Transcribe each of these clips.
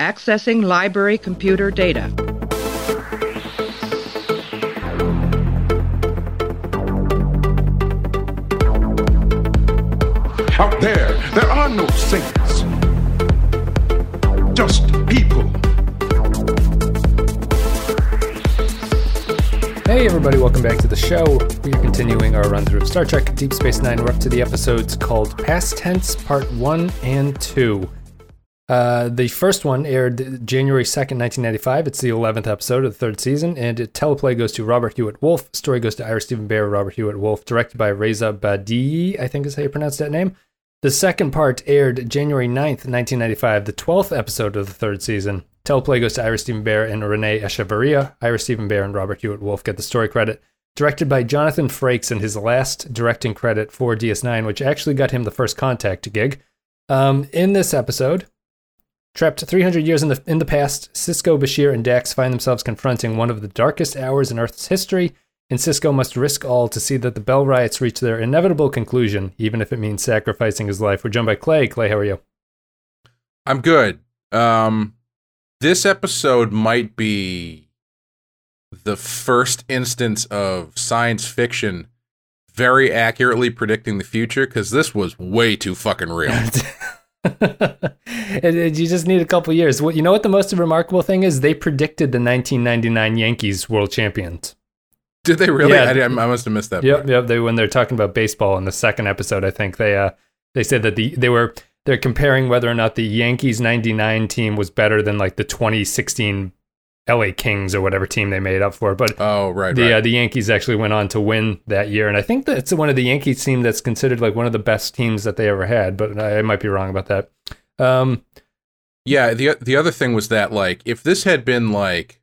Accessing library computer data. Out there, there are no saints, just people. Hey, everybody, welcome back to the show. We are continuing our run through of Star Trek Deep Space Nine. We're up to the episodes called Past Tense Part 1 and 2. Uh, the first one aired January 2nd, 1995. It's the 11th episode of the third season, and it, teleplay goes to Robert Hewitt Wolfe. Story goes to Ira Steven Behr, Robert Hewitt Wolfe, directed by Reza Badiyi, I think is how you pronounce that name. The second part aired January 9th, 1995, the 12th episode of the third season. Teleplay goes to Ira Steven Behr and René Echevarria. Ira Steven Behr and Robert Hewitt Wolfe get the story credit. Directed by Jonathan Frakes and his last directing credit for DS9, which actually got him the first contact gig. Um, in this episode, trapped 300 years in the in the past, Sisko, Bashir, and Dax find themselves confronting one of the darkest hours in Earth's history and Sisko must risk all to see that the Bell riots reach their inevitable conclusion, even if it means sacrificing his life. We're joined by Clay. Clay, how are you? I'm good. Um, this episode might be the first instance of science fiction very accurately predicting the future because this was way too fucking real. you just need a couple years. What you know what the most remarkable thing is? They predicted the 1999 Yankees world champions. Did they really? Yeah, I, I, must have missed that. Yep, part. yep. They when they're talking about baseball in the second episode, I think they uh they said that the they were they're comparing whether or not the Yankees '99 team was better than like the 2016 LA Kings or whatever team they made up for. But oh right, the right. Uh, the Yankees actually went on to win that year, and I think that's one of the Yankees team that's considered like one of the best teams that they ever had. But I, I might be wrong about that. Um, yeah. the The other thing was that like if this had been like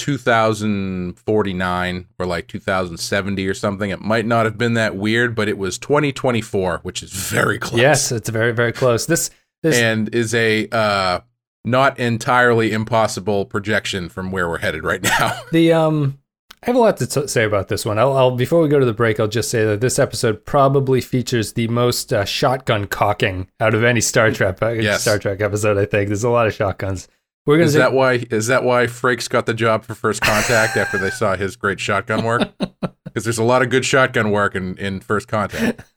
2049 or like 2070 or something. It might not have been that weird, but it was 2024, which is very close. Yes, it's very very close. This this and is a uh not entirely impossible projection from where we're headed right now. The um I have a lot to t- say about this one. I'll, I'll, before we go to the break, I'll just say that this episode probably features the most uh, shotgun cocking out of any Star Trek uh, yes. Star Trek episode. I think there's a lot of shotguns. We're gonna is that why is that why Frakes got the job for First Contact after they saw his great shotgun work? Because there's a lot of good shotgun work in, in First Contact.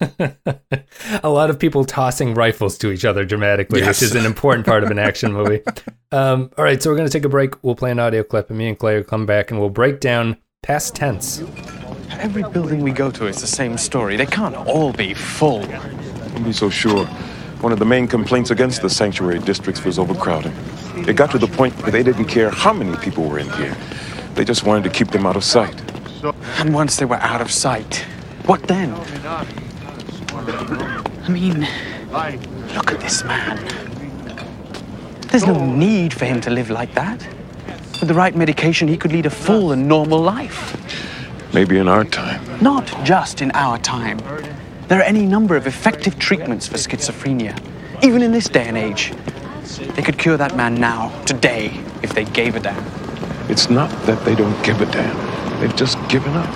a lot of people tossing rifles to each other dramatically, yes. which is an important part of an action movie. Um, all right, so we're gonna take a break. We'll play an audio clip, and me and Clay will come back and we'll break down past tense. Every building we go to is the same story. They can't all be full. Don't be so sure. One of the main complaints against the sanctuary districts was overcrowding. It got to the point where they didn't care how many people were in here. They just wanted to keep them out of sight. And once they were out of sight, what then? I mean, look at this man. There's no need for him to live like that. With the right medication, he could lead a full and normal life. Maybe in our time. Not just in our time. There are any number of effective treatments for schizophrenia, even in this day and age. They could cure that man now, today, if they gave a damn. It's not that they don't give a damn. They've just given up.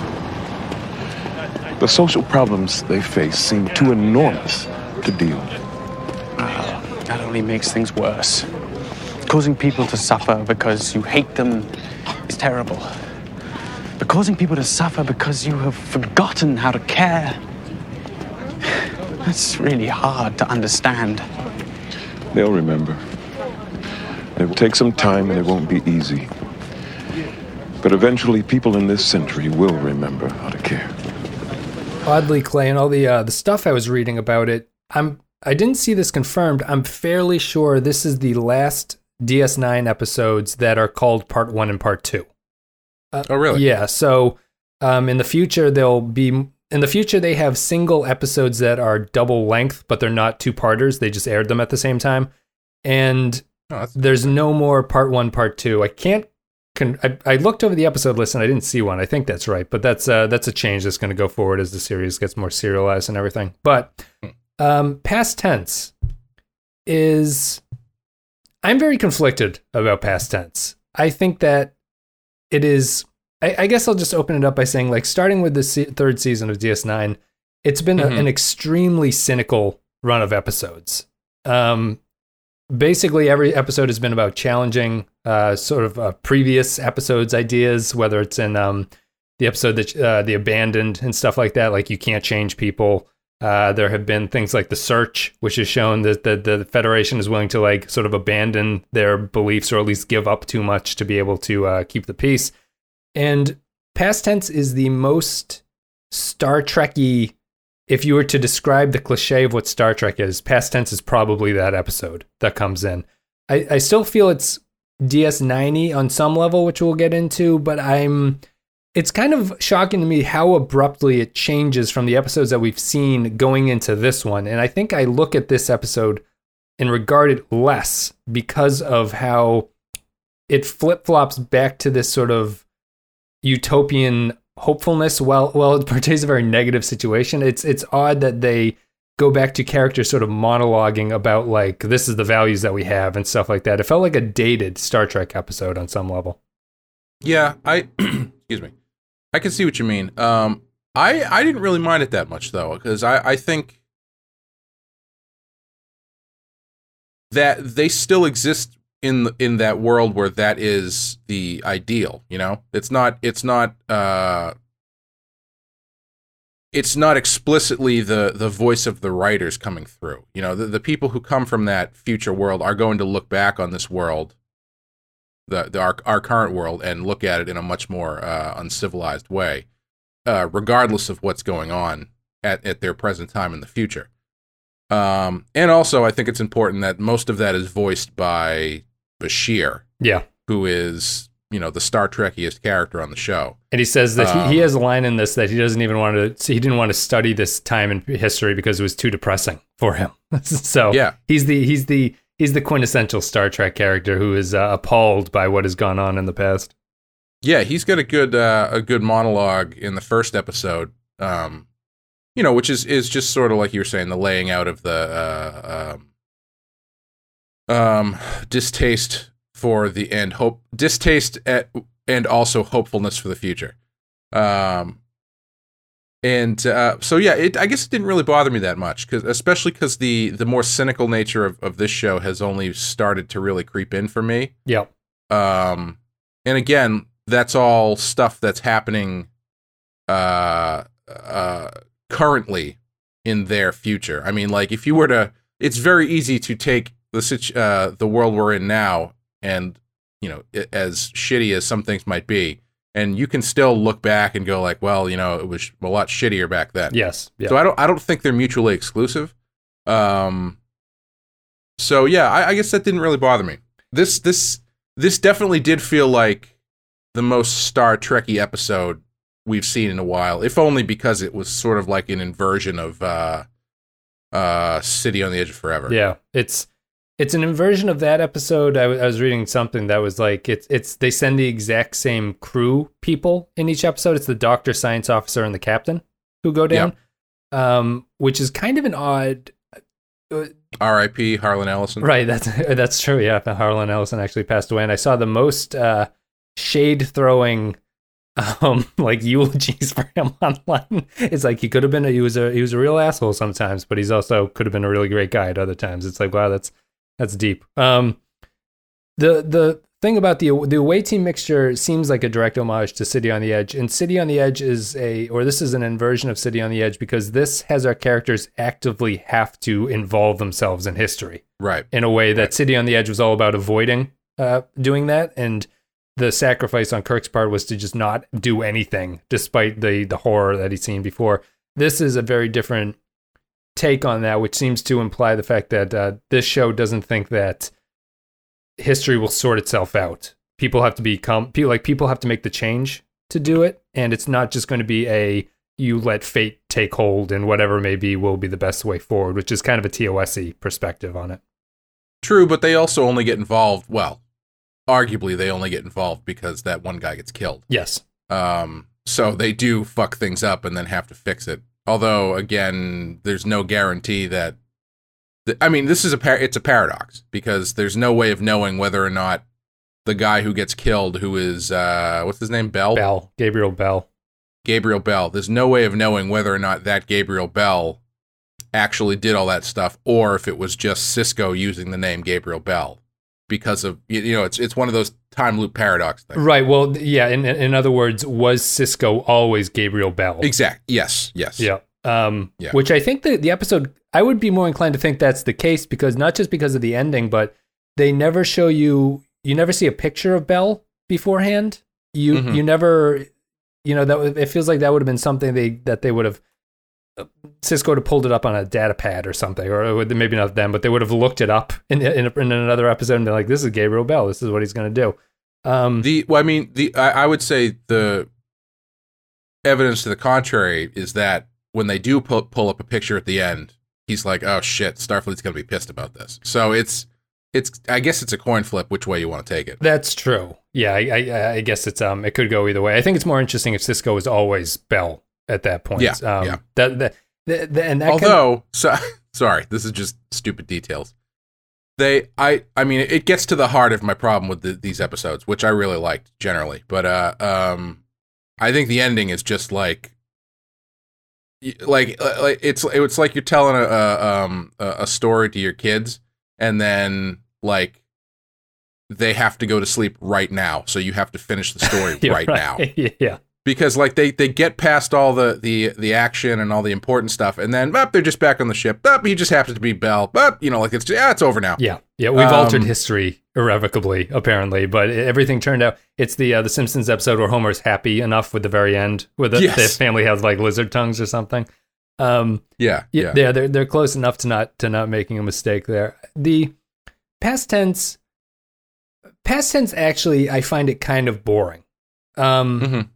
The social problems they face seem too enormous to deal with. Oh, that only makes things worse. Causing people to suffer because you hate them is terrible. But causing people to suffer because you have forgotten how to care, that's really hard to understand. They'll remember. It will take some time and it won't be easy. But eventually, people in this century will remember how to care. Oddly, Clay, and all the uh, the stuff I was reading about it, I'm I didn't see this confirmed. I'm fairly sure this is the last DS9 episodes that are called Part One and Part Two. Uh, oh, really? Yeah. So, um, in the future, there'll be in the future they have single episodes that are double length, but they're not two parters. They just aired them at the same time, and Oh, There's no more part one, part two. I can't. Con- I, I, looked over the episode list and I didn't see one. I think that's right, but that's uh, that's a change that's going to go forward as the series gets more serialized and everything. But hmm. um, past tense is. I'm very conflicted about past tense. I think that it is. I, I guess I'll just open it up by saying, like, starting with the se- third season of DS9, it's been mm-hmm. a, an extremely cynical run of episodes. Um, basically every episode has been about challenging uh, sort of uh, previous episodes ideas whether it's in um, the episode that uh, the abandoned and stuff like that like you can't change people uh, there have been things like the search which has shown that the, the federation is willing to like sort of abandon their beliefs or at least give up too much to be able to uh, keep the peace and past tense is the most star trekky if you were to describe the cliche of what Star Trek is, past tense is probably that episode that comes in. I, I still feel it's DS90 on some level, which we'll get into, but I'm. It's kind of shocking to me how abruptly it changes from the episodes that we've seen going into this one. And I think I look at this episode and regard it less because of how it flip flops back to this sort of utopian hopefulness well well it portrays a very negative situation it's it's odd that they go back to characters sort of monologuing about like this is the values that we have and stuff like that it felt like a dated star trek episode on some level Yeah, I excuse me. I can see what you mean. Um, I I didn't really mind it that much though, because I I think that they still exist in in that world where that is the ideal. You know, it's not it's not uh it's not explicitly the the voice of the writers coming through. You know, the, the people who come from that future world are going to look back on this world the, the our, our current world and look at it in a much more uh, uncivilized way, uh, regardless of what's going on at, at their present time in the future. Um, and also, I think it's important that most of that is voiced by Bashir, yeah who is you know the Star Trekiest character on the show. and he says that he, he Um, has a line in this that he doesn't even want to he didn't want to study this time in history because it was too depressing for him so Yeah. he's the he's the he's the quintessential star trek character who is uh, appalled by what has gone on in the past Yeah, he's got a good uh, a good monologue in the first episode. Um, you know, which is is just sort of like you were saying, the laying out of the uh, um, um, distaste for the end, hope, distaste at, and also hopefulness for the future. Um, and uh, so yeah, it I guess it didn't really bother me that much because especially because the the more cynical nature of, of this show has only started to really creep in for me. yep Um, and again, that's all stuff that's happening uh, uh, currently in their future. I mean, like if you were to, it's very easy to take the situ- uh, the world we're in now, and you know, i as shitty as some things might be, and you can still look back and go like, well, you know, it was a lot shittier back then. yes yeah So I don't I don't think they're mutually exclusive. Um so yeah, I, I guess that didn't really bother me. This this this definitely did feel like the most Star Trekky episode we've seen in a while, if only because it was sort of like an inversion of uh uh City on the Edge of Forever. Yeah, it's it's an inversion of that episode. I, w- I was reading something that was like it's it's they send the exact same crew people in each episode. It's the doctor, science officer, and the captain who go down, um, which is kind of an odd. R.I.P. Harlan Ellison. Right, that's that's true. Yeah, Harlan Ellison actually passed away, and I saw the most uh, shade throwing. Um, like eulogies for him online. It's like he could have been a, he was a he was a real asshole sometimes, but he's also could have been a really great guy at other times. It's like wow, that's that's deep. Um, the the thing about the the away team mixture seems like a direct homage to City on the Edge, and City on the Edge is a or this is an inversion of City on the Edge because this has our characters actively have to involve themselves in history Right. in a way that City on the Edge was all about avoiding uh, doing that, and the sacrifice on Kirk's part was to just not do anything, despite the the horror that he'd seen before. This is a very different take on that, which seems to imply the fact that uh, this show doesn't think that history will sort itself out. People have to become people like people have to make the change to do it, and it's not just going to be a you let fate take hold and whatever may be will be the best way forward, which is kind of a TOSy perspective on it. True, but they also only get involved. Well, arguably, they only get involved because that one guy gets killed. Yes. Um, so they do fuck things up and then have to fix it. Although, again, there's no guarantee that. th- I mean, this is a par- it's a paradox because there's no way of knowing whether or not the guy who gets killed, who is uh, what's his name, Bell, Bell, Gabriel Bell. Gabriel Bell. There's no way of knowing whether or not that Gabriel Bell actually did all that stuff, or if it was just Sisko using the name Gabriel Bell because of you know it's it's one of those time loop paradox things. Right. Well, yeah. In in other words, was Sisko always Gabriel Bell? Exact. Yes. Yes. Yeah. Um, Yeah. Which I think the the episode, I would be more inclined to think that's the case because not just because of the ending, but they never show you, you never see a picture of Bell beforehand. You Mhm. you never, you know, that it feels like that would have been something they that they would have. Sisko would have pulled it up on a data pad or something, or maybe not them, but they would have looked it up in in, in another episode and been like, "This is Gabriel Bell. This is what he's going to do." Um, The well, I mean, the I, I would say the evidence to the contrary is that when they do pull, pull up a picture at the end, he's like, "Oh shit, Starfleet's gonna be pissed about this." So it's it's I guess it's a coin flip which way you want to take it. That's true. Yeah, I, I, I guess it's um, it could go either way. I think it's more interesting if Sisko is always Bell at that point. Yeah, um, yeah. That, that, that, that- and that Although, so sorry, this is just stupid details. They, I, I mean, it gets to the heart of my problem with the, these episodes, which I really liked generally. But, uh, um, I think the ending is just like, like, uh, like it's it's like you're telling a, a um a story to your kids, and then like they have to go to sleep right now, so you have to finish the story Yeah, right now yeah, because like they they get past all the the the action and all the important stuff and then up they're just back on the ship up he just happens to be bell but you know like it's yeah it's over now yeah, yeah. We've altered Um, history irrevocably, apparently, but everything turned out. It's the uh, the Simpsons episode where Homer's happy enough with the very end, where the, Yes. the family has like lizard tongues or something. Um, yeah yeah, yeah they're they're close enough to not to not making a mistake there. The past tense, past tense actually, I find it kind of boring. Um, Mhm.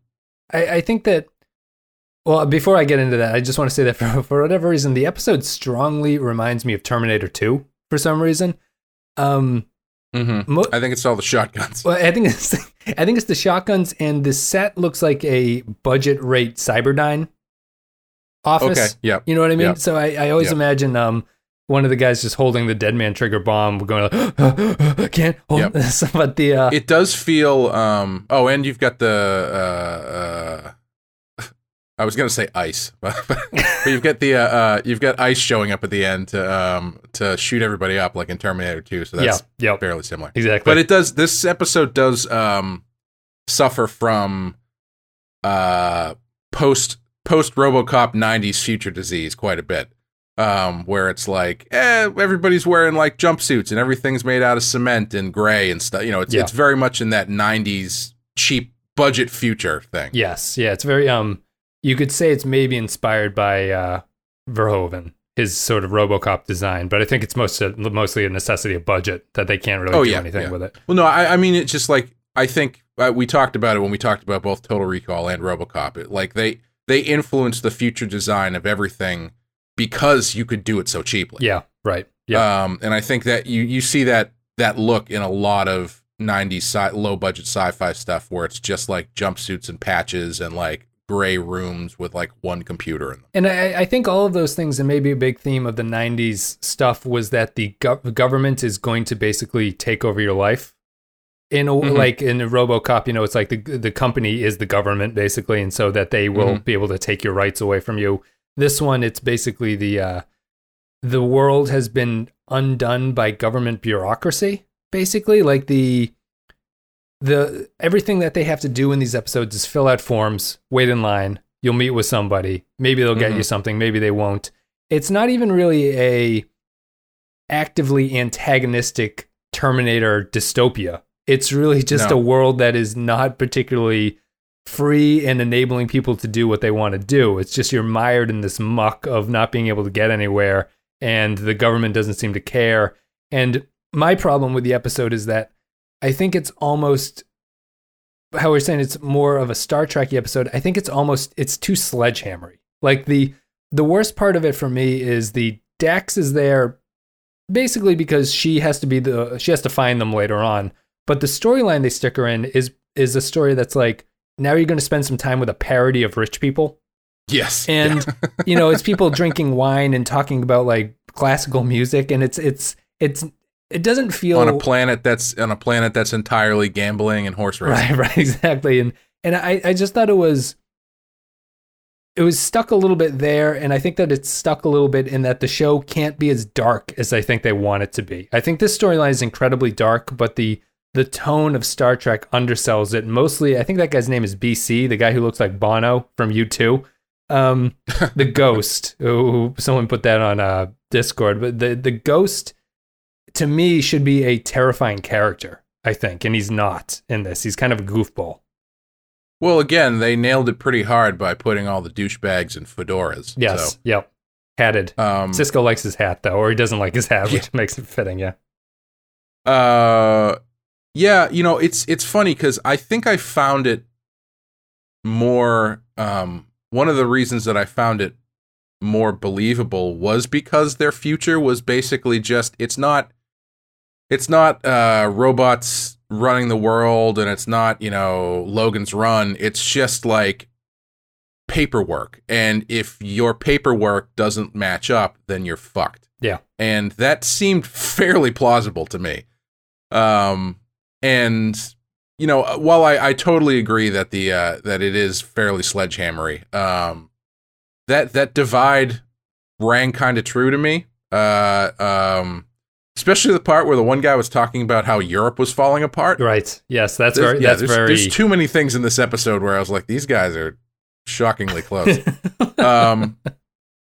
I, I think that. Well, before I get into that, I just want to say that for, for whatever reason, the episode strongly reminds me of Terminator 2 for some reason. Um, Mhm. mo- i think it's all the shotguns well, I think it's I think it's the shotguns, and the set looks like a budget rate Cyberdyne office. okay yeah You know what I mean? Yep. So I, I always Yep. imagine um one of the guys just holding the dead man trigger bomb, going like, can't hold Yep. this. But the uh, it does feel um oh and you've got the uh uh I was gonna say ice, but, but you've got the uh, uh, you've got ice showing up at the end to um to shoot everybody up like in Terminator 2, so that's yeah, yeah, fairly similar. exactly. but it does this episode does um suffer from uh post post robocop 90s future disease quite a bit um where it's like eh, everybody's wearing like jumpsuits and everything's made out of cement and gray and stuff you know it's Yeah. it's very much in that 90s cheap budget future thing yes, yeah, it's very um. You could say it's maybe inspired by uh, Verhoeven, his sort of RoboCop design, but I think it's most mostly a necessity of budget that they can't really Oh, do yeah, anything yeah. with it. well no i i mean it's just like i think uh, we talked about it when we talked about both total recall and robocop it like they they influence the future design of everything because you could do it so cheaply Yeah, right. Yeah, Um, and I think that you you see that that look in a lot of 90s sci- low budget sci-fi stuff where it's just like jumpsuits and patches and like gray rooms with like one computer in them. And I, I think all of those things, and maybe a big theme of the 90s stuff, was that the gov- government is going to basically take over your life. In a, Mhm. like in RoboCop, you know, it's like the the company is the government basically, and so that they will Mhm. be able to take your rights away from you. This one, it's basically the uh, the world has been undone by government bureaucracy. Basically, like the the everything that they have to do in these episodes is fill out forms, wait in line, you'll meet with somebody, maybe they'll get Mhm. you something, maybe they won't. It's not even really a actively antagonistic Terminator dystopia. It's really just No. a world that is not particularly free and enabling people to do what they want to do. It's just you're mired in this muck of not being able to get anywhere and the government doesn't seem to care. And my problem with the episode is that I think it's almost how we're saying it's more of a Star Trek episode. I think it's almost it's too sledgehammery. Like the the worst part of it for me is the Dax is there basically because she has to be the she has to find them later on. But the storyline they stick her in is is a story that's like now you're going to spend some time with a parody of rich people Yes. and you know it's people drinking wine and talking about like classical music and it's it's it's it doesn't feel on a planet that's on a planet that's entirely gambling and horse racing. right right exactly and and i i just thought it was it was stuck a little bit there, and I think that it's stuck a little bit in that the show can't be as dark as I think they want it to be. I think this storyline is incredibly dark, but the the tone of Star Trek undersells it. Mostly, I think that guy's name is BC, the guy who looks like Bono from U2. Um, the ghost, who someone put that on uh, Discord, but the the ghost to me should be a terrifying character, I think, and he's not in this. He's kind of a goofball. Well, again, they nailed it pretty hard by putting all the douchebags in fedoras. Yes. So, Yep. Hatted. um, Sisko likes his hat though, or he doesn't like his hat, which Yeah. makes it fitting. Yeah. Uh, yeah, you know, it's it's funny because I think I found it more. Um, one of the reasons that I found it more believable was because their future was basically just it's not it's not uh robots running the world and it's not you know Logan's Run. It's just like paperwork, and if your paperwork doesn't match up, then you're fucked. Yeah. and that seemed fairly plausible to me. Um, and you know, while I, I totally agree that the uh, that it is fairly sledgehammery, um, that that divide rang kind of true to me. Uh, um, especially the part where the one guy was talking about how Europe was falling apart. Right. Yes. That's There's- very. yeah, that's there's, very. there's too many things in this episode where I was like, these guys are shockingly close. um,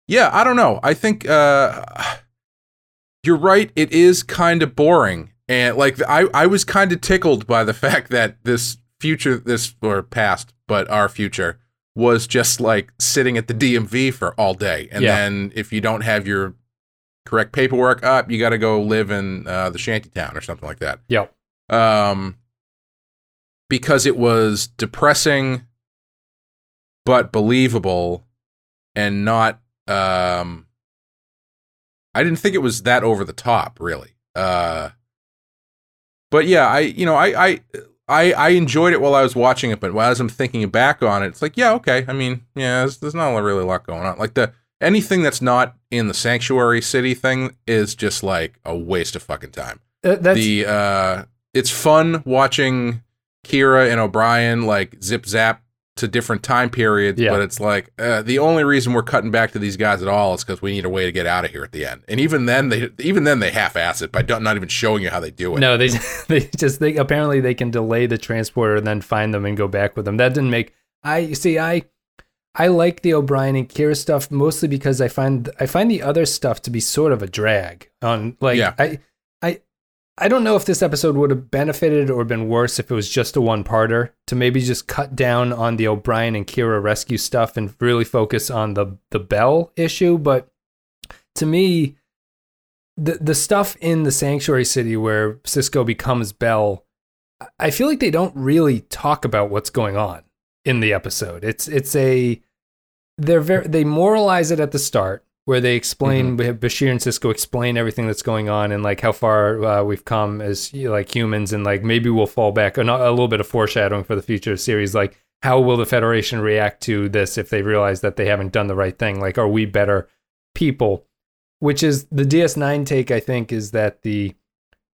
yeah, I don't know. I think uh, you're right. It is kind of boring, and like I, I was kind of tickled by the fact that this future, this or past, but our future was just like sitting at the DMV for all day, and Yeah. then if you don't have your correct paperwork up, you got to go live in uh, the shanty town or something like that yep. um, because it was depressing but believable and not um I didn't think it was that over the top really. Uh but yeah, I you know, I I I, I enjoyed it while I was watching it, but as I'm thinking back on it, it's like, yeah, okay. I mean, yeah, there's, there's not really a lot going on. Like the anything that's not in the sanctuary city thing is just like a waste of fucking time Uh, that's the uh it's fun watching Kira and O'Brien like zip zap to different time periods, Yeah. but it's like uh, the only reason we're cutting back to these guys at all is because we need a way to get out of here at the end. And even then, they even then they half ass it by don't, even showing you how they do it. no. They they just they apparently they can delay the transporter and then find them and go back with them. That didn't make. I see. I I like the O'Brien and Kira stuff mostly because I find I find the other stuff to be sort of a drag on like Yeah. I I don't know if this episode would have benefited or been worse if it was just a one parter to maybe just cut down on the O'Brien and Kira rescue stuff and really focus on the the Bell issue, but to me the the stuff in the sanctuary city where Sisko becomes Bell I- feel like they don't really talk about what's going on in the episode. It's it's a they're very they moralize it at the start where they explain have Bashir and Sisko explain everything that's going on and like how far uh, we've come as you know, like humans and like maybe we'll fall back a, a little bit of foreshadowing for the future series. Like how will the Federation react to this if they realize that they haven't done the right thing? Like are we better people? Which is the DS9 take I think is that the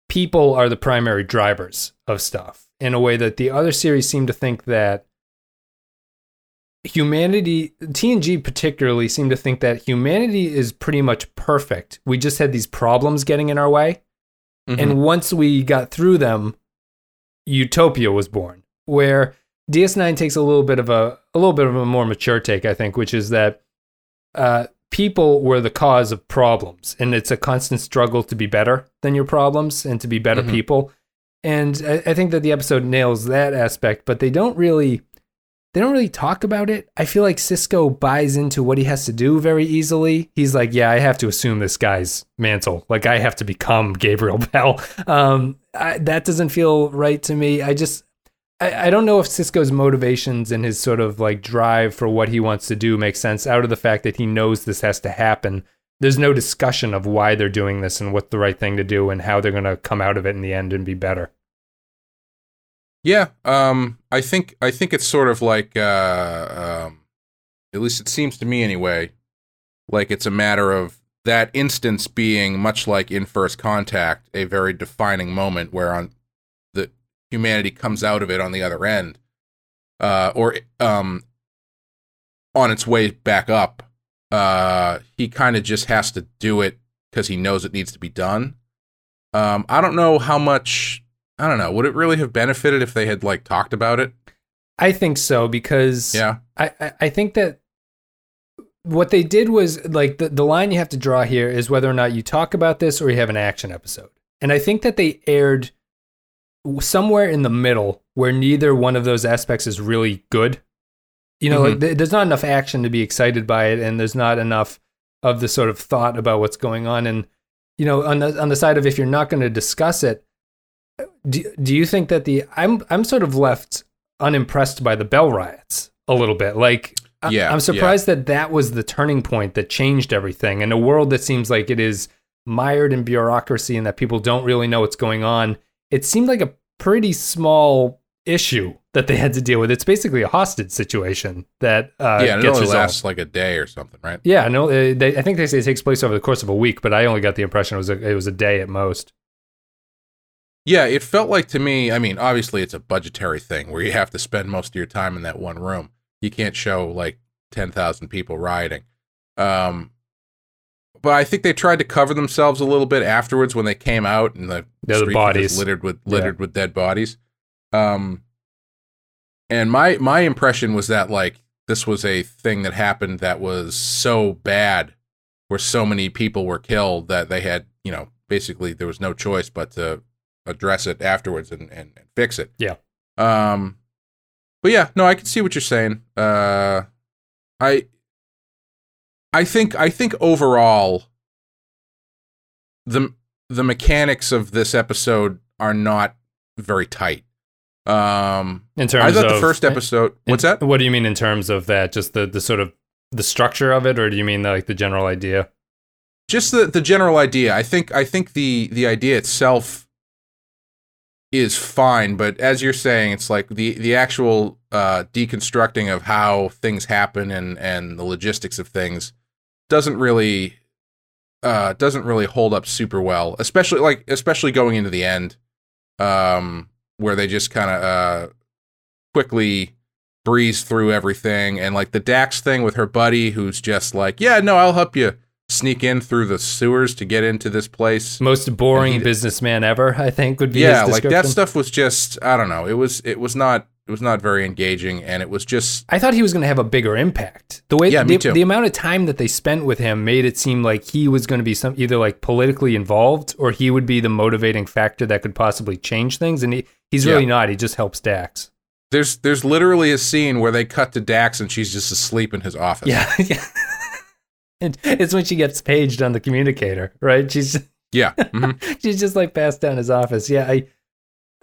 people are the primary drivers of stuff in a way that the other series seem to think that humanity TNG particularly seem to think that humanity is pretty much perfect. We just had these problems getting in our way Mhm. and once we got through them Utopia was born where DS9 takes a little bit of a a little bit of a more mature take I think which is that uh people were the cause of problems and it's a constant struggle to be better than your problems and to be better Mhm. people and I, I think that the episode nails that aspect but they don't really they don't really talk about it. I feel like sisko buys into what he has to do very easily. He's like yeah i have to assume this guy's mantle. Like i have to become gabriel bell. Um I, that doesn't feel right to me. I just I, I don't know if Sisko's motivations and his sort of like drive for what he wants to do makes sense out of the fact that he knows this has to happen. There's no discussion of why they're doing this and what's the right thing to do and how they're going to come out of it in the end and be better. Yeah, um, I think I think it's sort of like, uh, um, at least it seems to me anyway, like it's a matter of that instance being much like in First Contact, a very defining moment where on the humanity comes out of it on the other end, uh, or um, on its way back up. Uh, he kind of just has to do it because he knows it needs to be done. Um, I don't know how much. I don't know. Would it really have benefited if they had like talked about it? I think so because Yeah. I, I, I think that what they did was like the, the line you have to draw here is whether or not you talk about this or you have an action episode. And I think that they aired somewhere in the middle where neither one of those aspects is really good. You know, like mm-hmm. th- there's not enough action to be excited by it, and there's not enough of the sort of thought about what's going on. And you know, on the on the side of if you're not going to discuss it, do, do you think that the I'm I'm sort of left unimpressed by the Bell riots a little bit. Like, I- Yeah, I'm surprised that that was the turning point that changed everything. In a world that seems like it is mired in bureaucracy and that people don't really know what's going on, it seemed like a pretty small issue that they had to deal with. It's basically a hostage situation that uh, yeah, it gets only resolved. lasts like a day or something, right? Yeah, no, uh, they, I think they say it takes place over the course of a week, but I only got the impression it was a, it was a day at most. Yeah, it felt like to me. I mean, obviously, it's a budgetary thing where you have to spend most of your time in that one room. You can't show like ten thousand people rioting. Um, but I think they tried to cover themselves a little bit afterwards when they came out and the, Yeah, the bodies. littered with littered with dead bodies. Um, and my my impression was that like this was a thing that happened that was so bad, where so many people were killed that they had you know basically there was no choice but to address it afterwards and, and, and fix it. Yeah. Um, but yeah, no, I can see what you're saying. Uh, I, I think I think overall, the the mechanics of this episode are not very tight. Um, In terms I thought of the first episode. What's that? What do you mean in terms of that? Just the, the sort of the structure of it, or do you mean like the general idea? just the the general idea. I think I think the the idea itself is fine, but as you're saying, it's like the the actual uh, deconstructing of how things happen and and the logistics of things doesn't really uh, doesn't really hold up super well, especially like especially going into the end, um, where they just kind of uh, quickly breeze through everything. And like the Dax thing with her buddy who's just like, yeah, no, I'll help you sneak in through the sewers to get into this place. Most boring businessman ever, I think, would be Yeah, like that stuff was just I don't know. It was it was not it was not very engaging and it was just I thought he was going to have a bigger impact. The way Yeah, me the, too. the amount of time that they spent with him made it seem like he was going to be some either like politically involved or he would be the motivating factor that could possibly change things and he, he's really Yeah. not. He just helps Dax. there's there's literally a scene where they cut to Dax and she's just asleep in his office. Yeah. yeah. And it's when she gets paged on the communicator, right? She's Yeah. mhm. she's just like passed down his office. Yeah, I,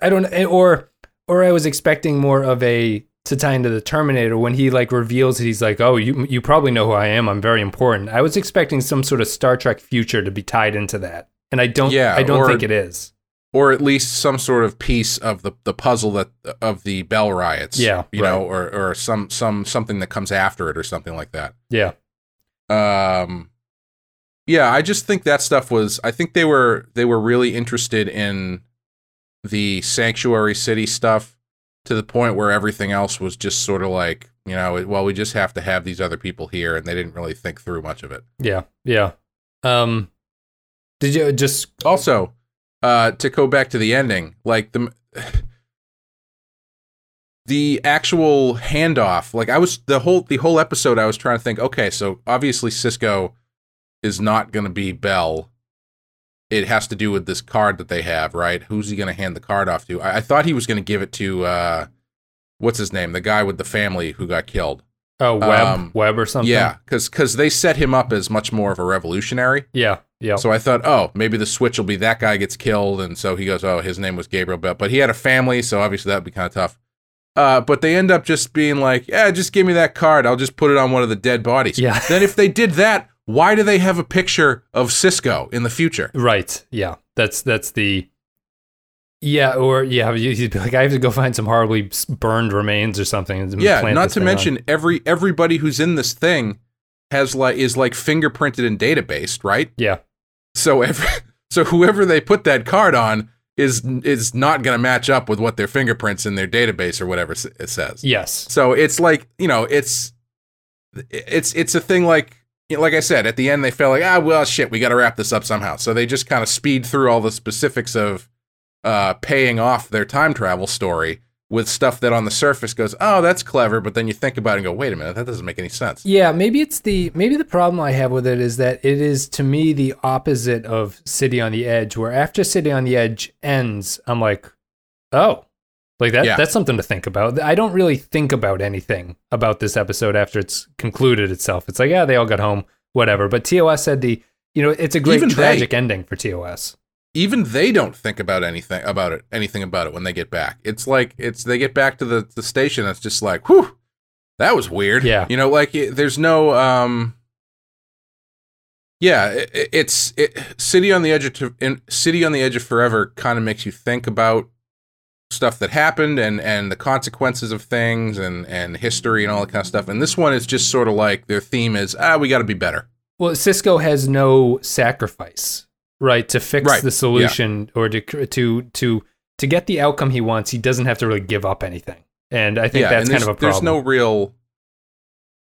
I don't, or or I was expecting more of a to tie into the Terminator when he like reveals that he's like, oh, you you probably know who I am. I'm very important. I was expecting some sort of Star Trek future to be tied into that, and I don't. Yeah, I don't or- think it is. or at least some sort of piece of the, the puzzle that of the Bell riots. Yeah, You know, or or some some something that comes after it or something like that. Yeah, um yeah i just think that stuff was i think they were they were really interested in the sanctuary city stuff to the point where everything else was just sort of like you know well we just have to have these other people here and they didn't really think through much of it yeah, yeah. Um, did you just? also uh to go back to the ending like the the actual handoff like i was the whole the whole episode i was trying to think okay so obviously sisko is not going to be bell. It has to do with this card that they have right? Who's he going to hand the card off to? I, I thought he was going to give it to uh what's his name? The guy with the family who got killed. Oh, Webb, Um, Webb or something. yeah because because they set him up as much more of a revolutionary. Yeah, yeah. so I thought, oh, maybe the switch will be that guy gets killed, and so he goes, oh, his name was Gabriel Bell, but he had a family, so obviously that would be kind of tough. Uh, but they end up just being like, yeah, just give me that card, I'll just put it on one of the dead bodies. Yeah. then if they did that, why do they have a picture of Sisko in the future? Right. Yeah. That's that's the. Yeah, or yeah, you'd be like, I have to go find some horribly burned remains or something. Yeah, not to thing on. mention every everybody who's in this thing has like is like fingerprinted and databased, right? Yeah, So every so whoever they put that card on is is not going to match up with what their fingerprints in their database or whatever it says. yes, So it's like, you know, it's it's it's a thing like you know, like I said at the end they felt like ah well shit we got to wrap this up somehow so they just kind of speed through all the specifics of uh, paying off their time travel story with stuff that on the surface goes oh that's clever but then you think about it and go wait a minute that doesn't make any sense Yeah, maybe it's the maybe the problem I have with it is that it is to me the opposite of City on the Edge, where after City on the Edge ends, I'm like, oh, like that Yeah. that's something to think about. I don't really think about anything about this episode after it's concluded itself. It's like, yeah, they all got home, whatever. But TOS said the you know, it's a great Even they- tragic ending for TOS. Even they don't think about anything about it anything about it when they get back. It's like it's they get back to the, the station it's just like whew that was weird. Yeah. you know like it, there's no um yeah it, it- it's it, city on the edge of in, city on the edge of forever kind of makes you think about stuff that happened and and the consequences of things and and history and all that kind of stuff and this one is just sort of like their theme is ah we got to be better. Well, Sisko has no sacrifice, right, to fix Right, the yeah. solution or to to to to get the outcome he wants. He doesn't have to really give up anything, and I think yeah, that's kind of a problem. There's no real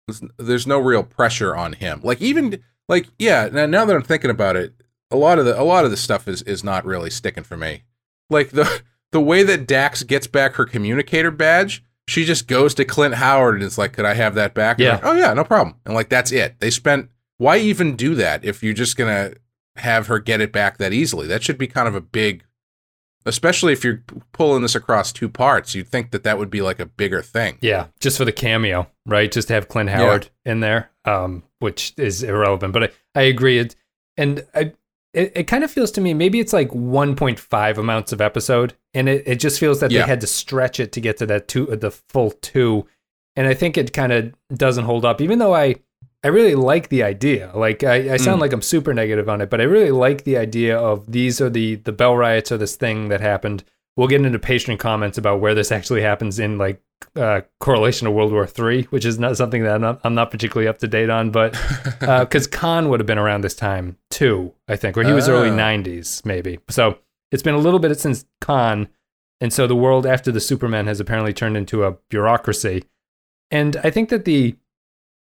there's, there's no real pressure on him. Like even like yeah, now, now that I'm thinking about it, a lot of the a lot of the stuff is is not really sticking for me. Like the the way that Dax gets back her communicator badge, she just goes to Clint Howard and it's like, "Could I have that back?" Yeah. like, oh yeah, no problem. And like that's it. They spent why even do that if you're just gonna have her get it back that easily? That should be kind of a big especially if you're pulling this across two parts, you'd think that that would be like a bigger thing. yeah, just for the cameo, right? Just to have Clint Howard in there, um, which is irrelevant. But I, I agree. It and I, it, it kind of feels to me maybe it's like 1.5 amounts of episode, and it, it just feels that Yeah. they had to stretch it to get to that two, the full two, and I think it kind of doesn't hold up. Even though I, I really like the idea. Like I, I sound like I'm super negative on it, but I really like the idea of these are the the Bell riots or this thing that happened. We'll get into patron comments about where this actually happens in like uh, correlation to World War Three, which is not something that I'm not, I'm not particularly up to date on, but because Khan would have been around this time too, I think, or he was early Ah. '90s maybe. So it's been a little bit since Khan, and so the world after the Superman has apparently turned into a bureaucracy, and I think that the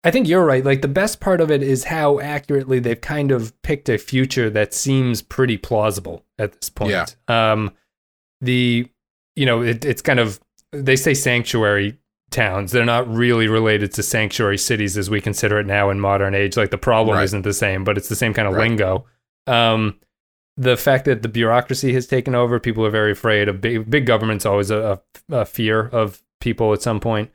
I think you're right. Like the best part of it is how accurately they've kind of picked a future that seems pretty plausible at this point. Yeah. Um, the you know it, it's kind of they say sanctuary towns. They're not really related to sanctuary cities as we consider it now in modern age. Like the problem Right. isn't the same, but it's the same kind of Right. lingo. Um, the fact that the bureaucracy has taken over, people are very afraid of big, big government's always a, a, fear of people at some point.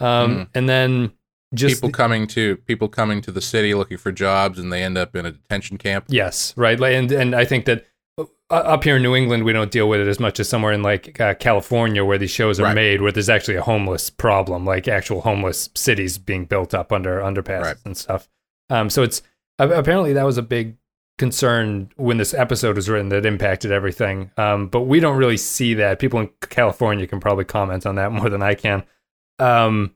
Um, Mhm. and then just people coming to people coming to the city looking for jobs and they end up in a detention camp. Yes, right. And and I think that uh, up here in New England, we don't deal with it as much as somewhere in like uh, California, where these shows are Right. made, where there's actually a homeless problem, like actual homeless cities being built up under underpasses Right. and stuff. Um, so it's apparently that was a big concern when this episode was written that impacted everything. Um, but we don't really see that. People in California can probably comment on that more than I can. Um,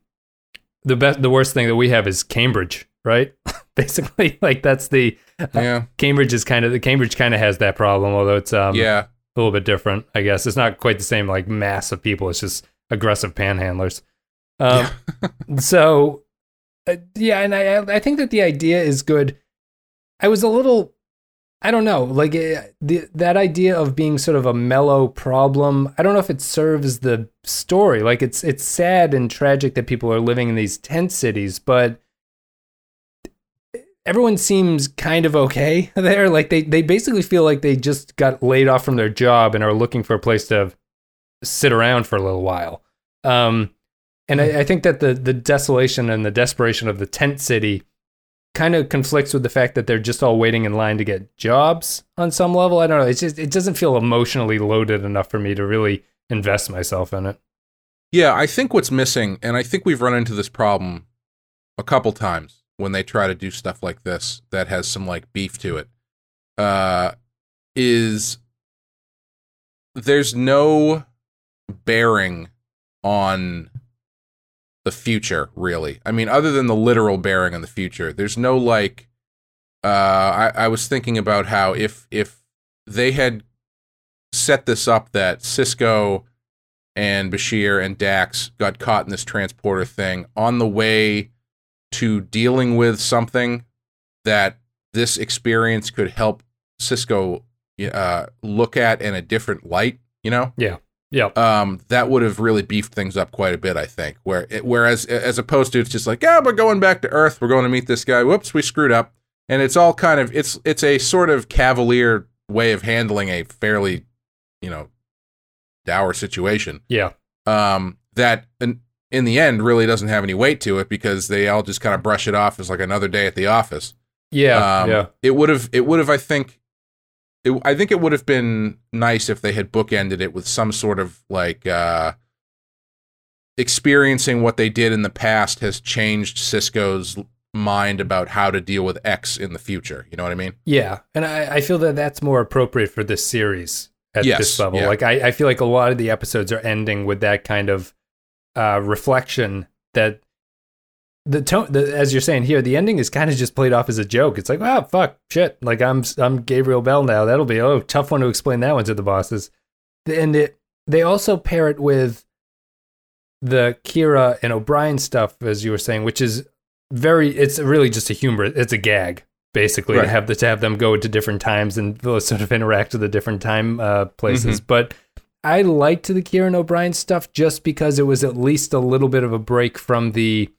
the best, the worst thing that we have is Cambridge, right? Basically, like that's the Yeah, Cambridge is kind of the Cambridge kind of has that problem, although it's um, yeah, a little bit different. I guess it's not quite the same like mass of people. It's just aggressive panhandlers. Um, so uh, yeah, and I I think that the idea is good. I was a little, I don't know, like uh, the that idea of being sort of a mellow problem. I don't know if it serves the story. Like it's it's sad and tragic that people are living in these tent cities, but everyone seems kind of okay there. Like they they basically feel like they just got laid off from their job and are looking for a place to sit around for a little while. Um, and I, I think that the the desolation and the desperation of the tent city kind of conflicts with the fact that they're just all waiting in line to get jobs on some level. I don't know. It's just it doesn't feel emotionally loaded enough for me to really invest myself in it. yeah. I think what's missing, and I think we've run into this problem a couple times when they try to do stuff like this that has some like beef to it, uh, is there's no bearing on the future really i mean other than the literal bearing on the future there's no like uh i, I was thinking about how if if they had set this up that sisko and bashir and dax got caught in this transporter thing on the way to dealing with something that this experience could help Sisko uh, look at in a different light, you know? Yeah. Yeah. Um, that would have really beefed things up quite a bit, I think. Where it, whereas as opposed to it's just like, yeah, we're going back to Earth, we're going to meet this guy. Whoops, we screwed up, and it's all kind of it's it's a sort of cavalier way of handling a fairly, you know, dour situation. Yeah. Um, that in, in the end really doesn't have any weight to it because they all just kind of brush it off as like another day at the office. Yeah. Um, yeah. It would have. It would have. I think. It, I think it would have been nice if they had bookended it with some sort of like uh, experiencing what they did in the past has changed Sisko's mind about how to deal with X in the future. You know what I mean? Yeah, and I, I feel that that's more appropriate for this series at Yes, this level. yeah. Like I, I feel like a lot of the episodes are ending with that kind of uh, reflection that the tone, the, as you're saying here, the ending is kind of just played off as a joke. It's like, oh fuck, shit. Like I'm I'm Gabriel Bell now. That'll be oh tough one to explain that one to the bosses. And it they also pair it with the Kira and O'Brien stuff, as you were saying, which is very. It's really just a humor. It's a gag basically to have the, to have them go to different times and sort of interact with the different time uh, places. But I liked the Kira and O'Brien stuff just because it was at least a little bit of a break from the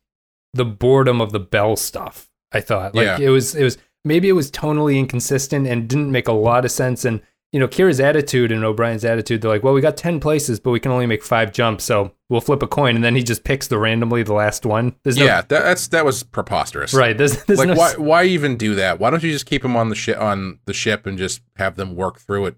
the boredom of the Bell stuff. I thought like Yeah. it was it was maybe it was tonally inconsistent and didn't make a lot of sense. And you know, Kira's attitude and O'Brien's attitude, they're like, well, we got ten places, but we can only make five jumps, so we'll flip a coin, and then he just picks the randomly the last one. There's no yeah, that, that's that was preposterous. right. There's, there's Like no why why even do that? Why don't you just keep them on the ship on the ship and just have them work through it,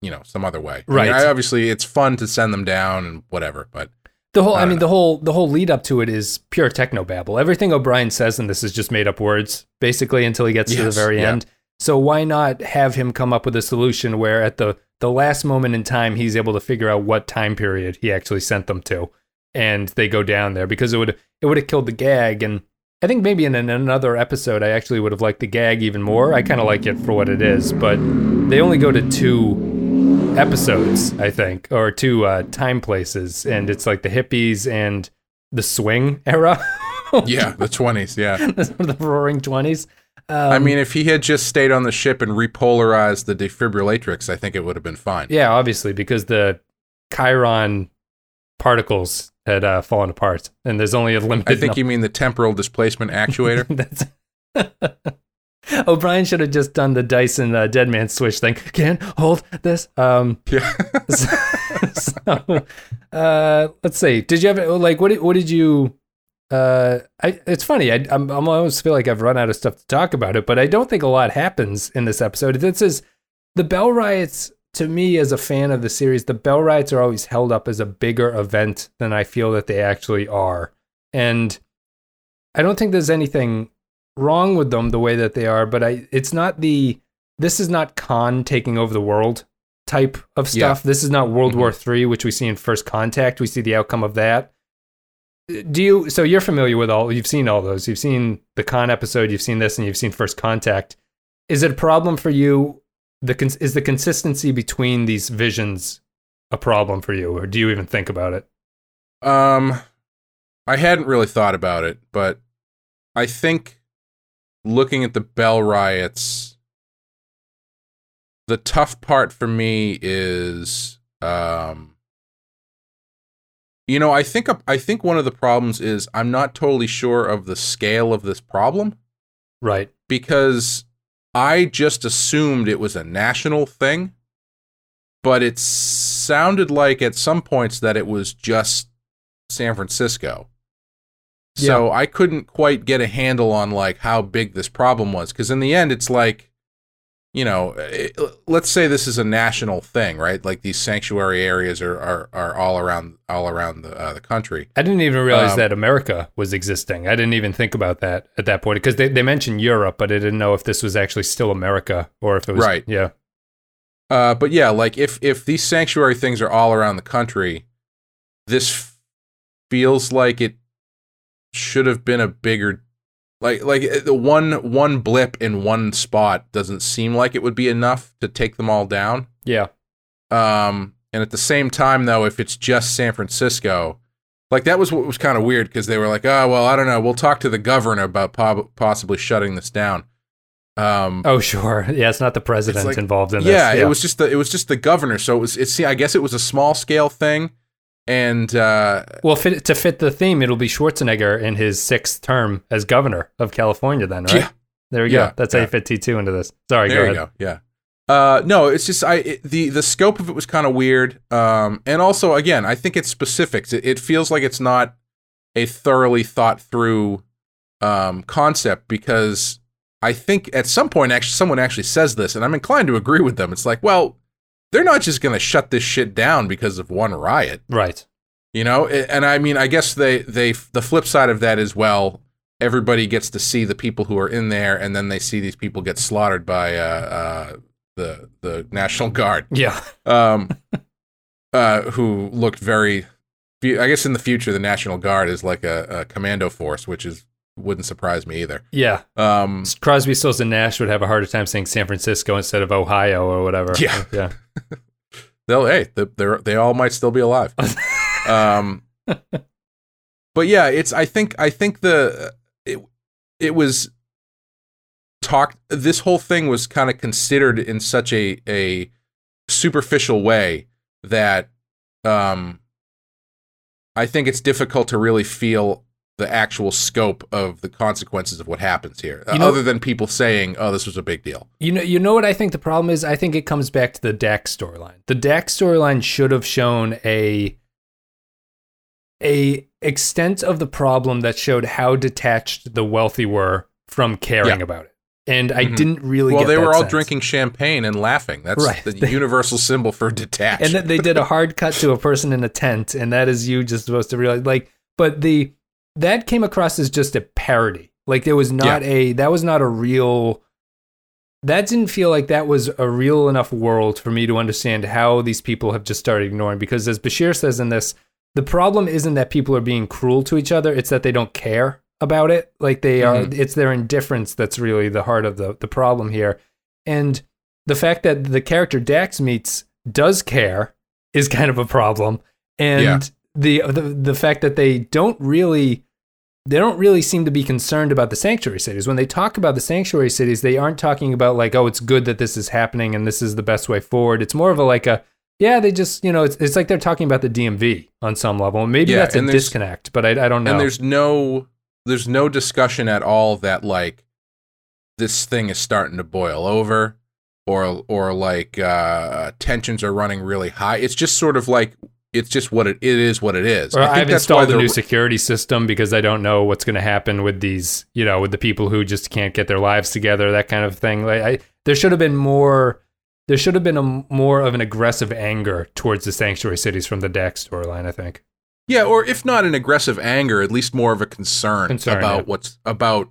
you know, some other way? I mean, Right. I, obviously, it's fun to send them down and whatever, but The whole, I I, mean, know. the whole, the whole lead up to it is pure techno babble. Everything O'Brien says in this is just made up words, basically, until he gets to the very yeah. end. So why not have him come up with a solution where at the the last moment in time he's able to figure out what time period he actually sent them to, and they go down there because it would it would have killed the gag. And I think maybe in an, another episode I actually would have liked the gag even more. I kind of like it for what it is, but they only go to two episodes, I think, or two uh, time places, and it's like the hippies and the swing era. yeah, the twenties, yeah. the roaring 20s. Um, I mean, if he had just stayed on the ship and repolarized the defibrillatrix, I think it would have been fine. yeah, obviously, because the Chiron particles had uh, fallen apart, and there's only a limited. I think you mean the temporal displacement actuator. That's. O'Brien should have just done the Dyson uh, Dead Man Switch thing. Can't hold this. Um, yeah. so, uh, let's see. Did you have like what? Did, what did you? Uh, I, it's funny. I I'm, I'm almost feel like I've run out of stuff to talk about it, but I don't think a lot happens in this episode. This is the Bell riots. To me, as a fan of the series, the Bell riots are always held up as a bigger event than I feel that they actually are, and I don't think there's anything wrong with them the way that they are. But I, it's not the. This is not Khan taking over the world type of Yeah. stuff. This is not World Mhm. War Three, which we see in First Contact. We see the outcome of that. Do you? So you're familiar with all? You've seen all those. You've seen the Khan episode. You've seen this, and you've seen First Contact. Is it a problem for you? The is the consistency between these visions a problem for you, or do you even think about it? Um, I hadn't really thought about it, but I think looking at the Bell riots, the tough part for me is, um, you know, I think I think one of the problems is I'm not totally sure of the scale of this problem Right. because I just assumed it was a national thing, but it sounded like at some points that it was just San Francisco. So I couldn't quite get a handle on like how big this problem was because in the end it's like you know it, let's say this is a national thing right like these sanctuary areas are are, are all around all around the uh, the country I didn't even realize Um, that America was existing. I didn't even think about that at that point because they, they mentioned Europe, but I didn't know if this was actually still America or if it was Right. Yeah. Uh, but yeah, like if if these sanctuary things are all around the country, this f- feels like it should have been a bigger, like like uh, the one one blip in one spot doesn't seem like it would be enough to take them all down. Yeah. Um, and at the same time, though, if it's just San Francisco, Like that was what was kind of weird because they were like, oh well, I don't know, we'll talk to the governor about po- possibly shutting this down. Um, Oh, sure. Yeah, it's not the president like- involved in yeah, this. it was just the it was just the governor. So it was it's see, I guess it was a small scale thing, and uh, Well, fit, to fit the theme, it'll be Schwarzenegger in his sixth term as governor of California. Then, right? Yeah. There we Yeah, go. That's how yeah. you fit T two into this. Sorry, there go you ahead. go. Yeah. Uh, no, it's just I it, the the scope of it was kind of weird. Um, and also again, I think it's specifics. It, it feels like it's not a thoroughly thought through um, concept because I think at some point actually someone actually says this, and I'm inclined to agree with them. It's like, well, they're not just going to shut this shit down because of one riot. Right. You know, and I mean, I guess they they the flip side of that is well, everybody gets to see the people who are in there, and then they see these people get slaughtered by uh, uh, the the National Guard, Yeah. um, uh, who looked very. I guess in the future, the National Guard is like a, a commando force, which is wouldn't surprise me either. Yeah. Um, Crosby, Stills, and Nash would have a harder time saying San Francisco instead of Ohio or whatever. Yeah. Yeah. they'll hey, they they're, they all might still be alive. um, but yeah, it's I think I think the it it was talked. This whole thing was kind of considered in such a a superficial way that um, I think it's difficult to really feel the actual scope of the consequences of what happens here, You know- other than people saying, "Oh, this was a big deal." You know, you know what I think the problem is. I think it comes back to the Dax storyline. The Dax storyline should have shown a a extent of the problem that showed how detached the wealthy were from caring Yeah. about it, and I Mhm. didn't really. Well, they were all sense. drinking champagne and laughing. That's Right. the universal symbol for detached. and then they did a hard cut to a person in a tent, and that is you just supposed to realize like. But the that came across as just a parody. Like there was not a that was not a real. That didn't feel like that was a real enough world for me to understand how these people have just started ignoring. Because as Bashir says in this, the problem isn't that people are being cruel to each other; it's that they don't care about it. Like they are, mm-hmm. it's their indifference that's really the heart of the the problem here. And the fact that the character Dax meets does care is kind of a problem. And Yeah. The, the the fact that they don't really they don't really seem to be concerned about the sanctuary cities. When they talk about the sanctuary cities, they aren't talking about like, oh, it's good that this is happening and this is the best way forward. It's more of a like a yeah, they just you know, it's, it's like they're talking about the DMV on some level. Maybe Yeah, that's a disconnect, but I, I don't know. and there's no there's no discussion at all that like this thing is starting to boil over or or like uh tensions are running really high it's just sort of like it's just what it, it is what it is I think I've that's why installed a new security system because I don't know what's going to happen with these, you know, with the people who just can't get their lives together, that kind of thing. Like, I, there should have been more. There should have been a more of an aggressive anger towards the sanctuary cities from the Dax storyline. I think. yeah or if not an aggressive anger at least more of a concern, Concern, about yeah. what's about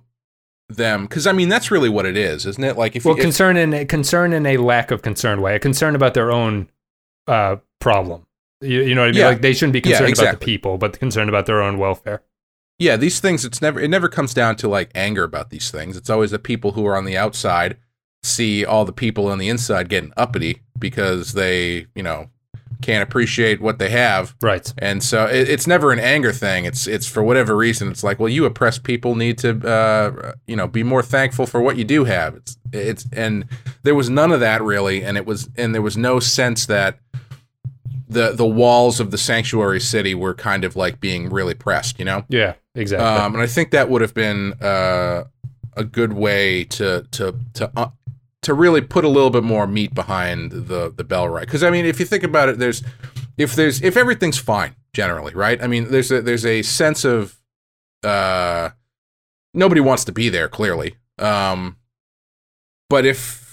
them because i mean that's really what it is isn't it like if Well, you if- concern in a concern in a lack of concern way, a concern about their own uh, problem. You, you know what I mean? Yeah. Like they shouldn't be Yeah, concerned about the people, but concerned about their own welfare. yeah these things it's never it never comes down to like anger about these things it's always the people who are on the outside see all the people on the inside getting uppity because they you know can't appreciate what they have Right. and so it, it's never an anger thing it's it's for whatever reason it's like well you oppressed people need to uh you know be more thankful for what you do have it's it's and there was none of that really and it was and there was no sense that the the walls of the sanctuary city were kind of like being really pressed you know Yeah. Exactly. um, and I think that would have been uh, a good way to to to uh, to really put a little bit more meat behind the the bell right. Because I mean, if you think about it, there's if there's if everything's fine generally, right? I mean, there's a there's a sense of uh, nobody wants to be there clearly, um, but if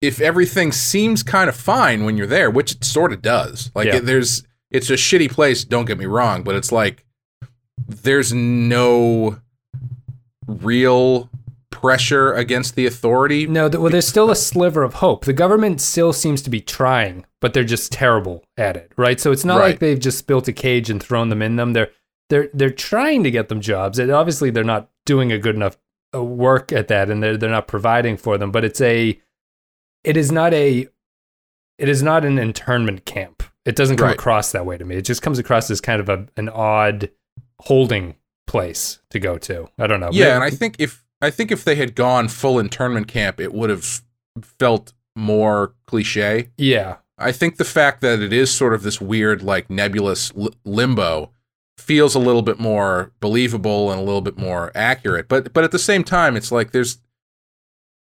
if everything seems kind of fine when you're there, which it sort of does, like Yeah. it, there's it's a shitty place. Don't get me wrong, but it's like there's no real pressure against the authority. No, well, there's still a sliver of hope. The government still seems to be trying, but they're just terrible at it, right? So it's not Right. like they've just built a cage and thrown them in them. They're they're they're trying to get them jobs, and obviously they're not doing a good enough uh, work at that, and they're they're not providing for them. But it's a, it is not a, it is not an internment camp. It doesn't come Right. across that way to me. It just comes across as kind of a an odd holding place to go to. I don't know. Yeah, Maybe- and I think if I think if they had gone full internment camp, it would have felt more cliche. yeah, I think the fact that it is sort of this weird, like nebulous li- limbo, feels a little bit more believable and a little bit more accurate. But but at the same time, it's like there's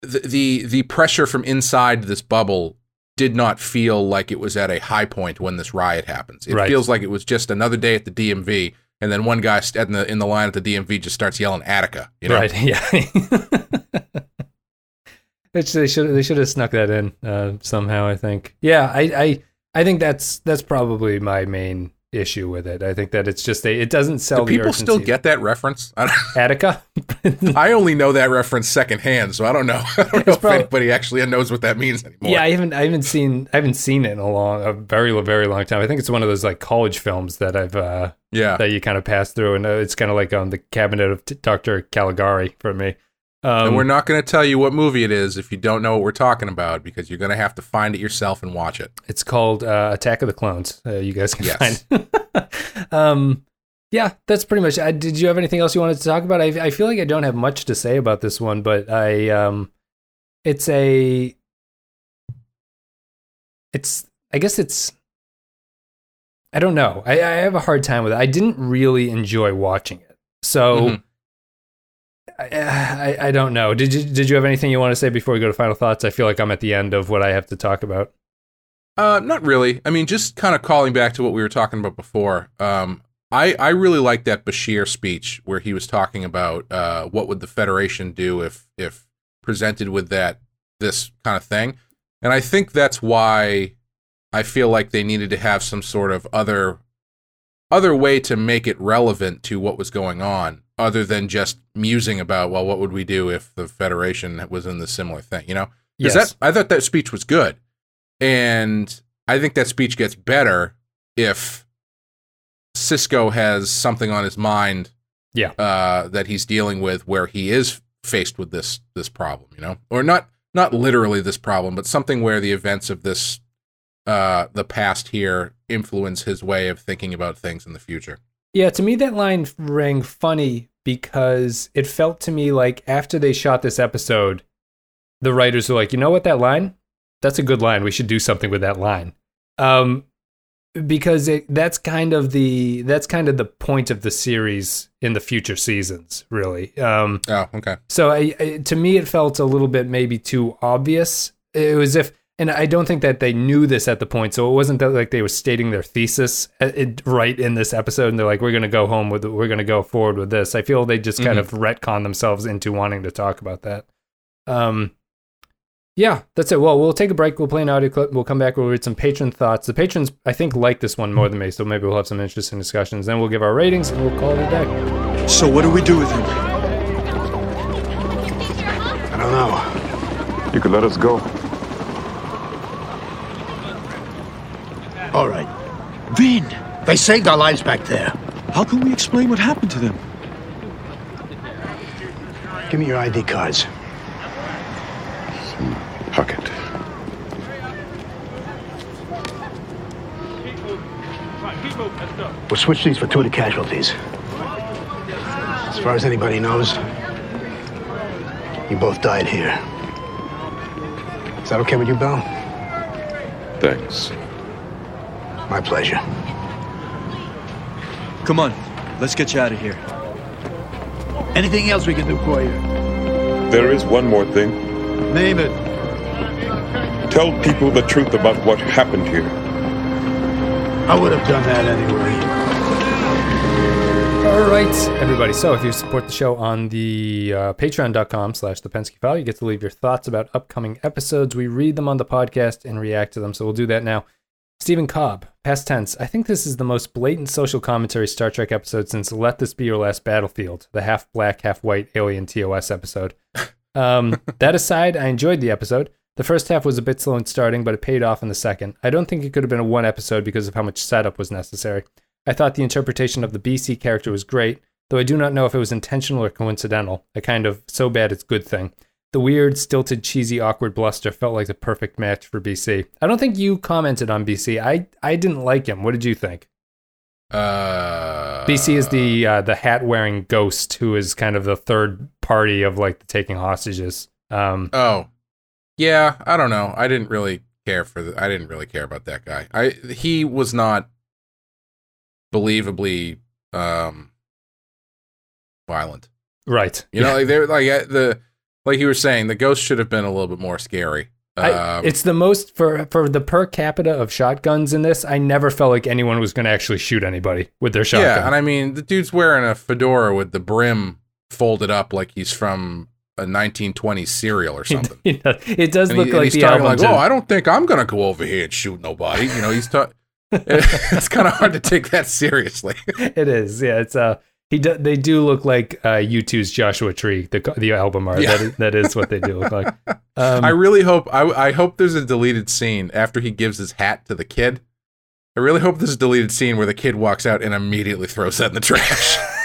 the the, the pressure from inside this bubble did not feel like it was at a high point when this riot happens. It Right. feels like it was just another day at the DMV, and then one guy in the in the line at the DMV just starts yelling Attica. You know, right. Yeah. Which they should they should have snuck that in uh, somehow. I think. Yeah, I, I I think that's that's probably my main issue with it. I think that it's just a, it doesn't sell. Do people still get that reference? Attica? I only know that reference secondhand, so I don't know. I don't know if anybody actually knows what that means anymore. Yeah, I haven't I haven't seen I haven't seen it in a long a very very long time. I think it's one of those like college films that I've uh yeah. that you kind of pass through, and uh, it's kind of like um the Cabinet of T- Doctor Caligari for me. Um, and we're not going to tell you what movie it is if you don't know what we're talking about because you're going to have to find it yourself and watch it. It's called uh, Attack of the Clones. Uh, you guys can Yes. find. um, yeah, that's pretty much. Uh, did you have anything else you wanted to talk about? I, I feel like I don't have much to say about this one, but I um, it's a, it's I guess it's. I don't know. I, I have a hard time with it. I didn't really enjoy watching it, so. Mhm. I, I don't know. Did you did you have anything you want to say before we go to final thoughts? I feel like I'm at the end of what I have to talk about. Uh, not really. I mean, just kind of calling back to what we were talking about before. Um, I I really like that Bashir speech where he was talking about uh, what would the Federation do if if presented with that this kind of thing, and I think that's why I feel like they needed to have some sort of other other way to make it relevant to what was going on, other than just musing about well, what would we do if the Federation was in the similar thing, you know? Because Yes. that I thought that speech was good, and I think that speech gets better if Sisko has something on his mind, Yeah. uh, that he's dealing with where he is faced with this this problem, you know, or not not literally this problem, but something where the events of this uh, the past here influence his way of thinking about things in the future. Yeah, to me that line rang funny because it felt to me like after they shot this episode, the writers were like, you know what, that line? That's a good line. We should do something with that line. Um, because it, that's kind of the that's kind of the point of the series in the future seasons, really. Um, Oh, okay. so I, I, to me, it felt a little bit maybe too obvious. It was if, and I don't think that they knew this at the point. So it wasn't that like they were stating their thesis uh, right in this episode, and they're like, "We're going to go home with, we're going to go forward with this." I feel they just kind of retcon themselves into wanting to talk about that. Um, yeah, that's it. Well, we'll take a break. We'll play an audio clip. We'll come back. We'll read some patron thoughts. The patrons, I think, like this one more than me, so maybe we'll have some interesting discussions. Then we'll give our ratings, and we'll call it a day. So what do we do with him? I don't know. You could let us go. All right. Vin, they saved our lives back there. How can we explain what happened to them? Give me your ID cards. Pocket. We'll switch these for two of the casualties. As far as anybody knows, you both died here. Is that okay with you, Bell? Thanks. My pleasure. Come on, let's get you out of here. Anything else we can do for you? There is one more thing. Name it. Tell people the truth about what happened here. I would have done that anyway. All right, everybody. So if you support the show on the uh, patreon.com slash the Pensky file, you get to leave your thoughts about upcoming episodes. We read them on the podcast and react to them. So we'll do that now. Stephen Cobb, past tense. I think this is the most blatant social commentary Star Trek episode since Let This Be Your Last Battlefield, the half black, half white alien TOS episode. Um, that aside, I enjoyed the episode. The first half was a bit slow in starting, but it paid off in the second. I don't think it could have been a one episode because of how much setup was necessary. I thought the interpretation of the BC character was great, though I do not know if it was intentional or coincidental, a kind of so bad it's good thing. The weird, stilted, cheesy, awkward bluster felt like the perfect match for BC. I don't think you commented on BC. I I didn't like him. What did you think? Uh, BC is the uh, the hat wearing ghost who is kind of the third party of like the taking hostages. Um, Oh, yeah. I don't know. I didn't really care for the. I didn't really care about that guy. I he was not believably um violent. right. You know, like they're like uh, the like you were saying, the ghost should have been a little bit more scary. I, Um, it's the most for for the per capita of shotguns in this. I never felt like anyone was going to actually shoot anybody with their shotgun. yeah, and I mean the dude's wearing a fedora with the brim folded up like he's from a 1920s serial or something. It does look he- like he's the album. like, "Oh, I don't think I'm gonna go over here and shoot nobody." You know, he's ta- it's kind of hard to take that seriously. it is. Yeah, it's uh he do, they do look like uh U2's Joshua Tree, the the album art. Yeah. That, is, that is what they do look like. Um, I really hope I, I hope there's a deleted scene after he gives his hat to the kid. I really hope there's a deleted scene where the kid walks out and immediately throws that in the trash.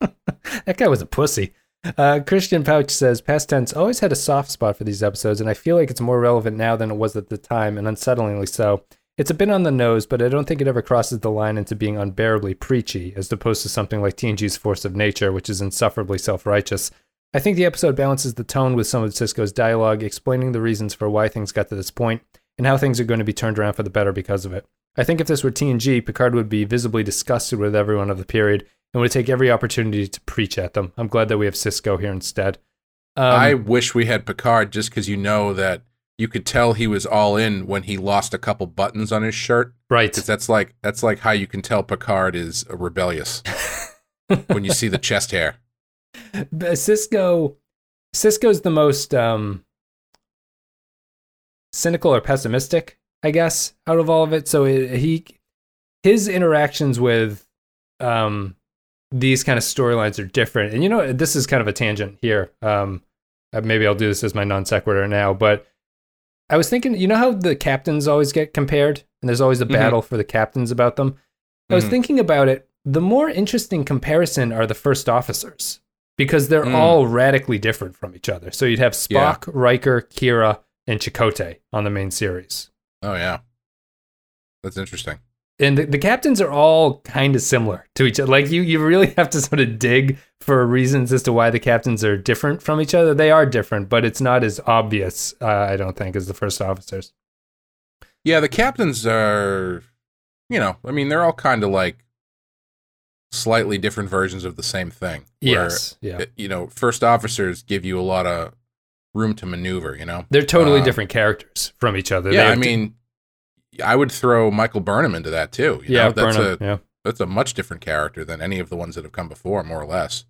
that guy was a pussy. Uh, Christian Pouch says, past tense always had a soft spot for these episodes, and I feel like it's more relevant now than it was at the time, and unsettlingly so. It's a bit on the nose, but I don't think it ever crosses the line into being unbearably preachy, as opposed to something like TNG's Force of Nature, which is insufferably self righteous. I think the episode balances the tone with some of Sisko's dialogue, explaining the reasons for why things got to this point and how things are going to be turned around for the better because of it. I think if this were TNG, Picard would be visibly disgusted with everyone of the period and would take every opportunity to preach at them. I'm glad that we have Sisko here instead. Um, I wish we had Picard just because you know that you could tell he was all in when he lost a couple buttons on his shirt. right. Because that's like that's like how you can tell Picard is rebellious when you see the chest hair. But Sisko Sisko's the most um cynical or pessimistic, I guess, out of all of it. So it, he his interactions with um these kind of storylines are different. And you know, this is kind of a tangent here. Um uh, maybe I'll do this as my non sequitur now, but I was thinking, you know how the captains always get compared and there's always a Mhm. battle for the captains about them? I was Mhm. thinking about it. The more interesting comparison are the first officers because they're Mm. all radically different from each other. So you'd have Yeah. Spock, Riker, Kira, and Chakotay on the main series. Oh yeah, that's interesting. And the, the captains are all kind of similar to each other. Like you, you really have to sort of dig for reasons as to why the captains are different from each other. They are different, but it's not as obvious, uh, I don't think, as the first officers. Yeah, the captains are, you know, I mean, they're all kind of like slightly different versions of the same thing. where, Yes, yeah. uh, You know, first officers give you a lot of room to maneuver. You know. They're totally Uh, different characters from each other. Yeah, I mean, I would throw Michael Burnham into that too. You yeah, know? that's Burnham, a yeah. that's a much different character than any of the ones that have come before, more or less.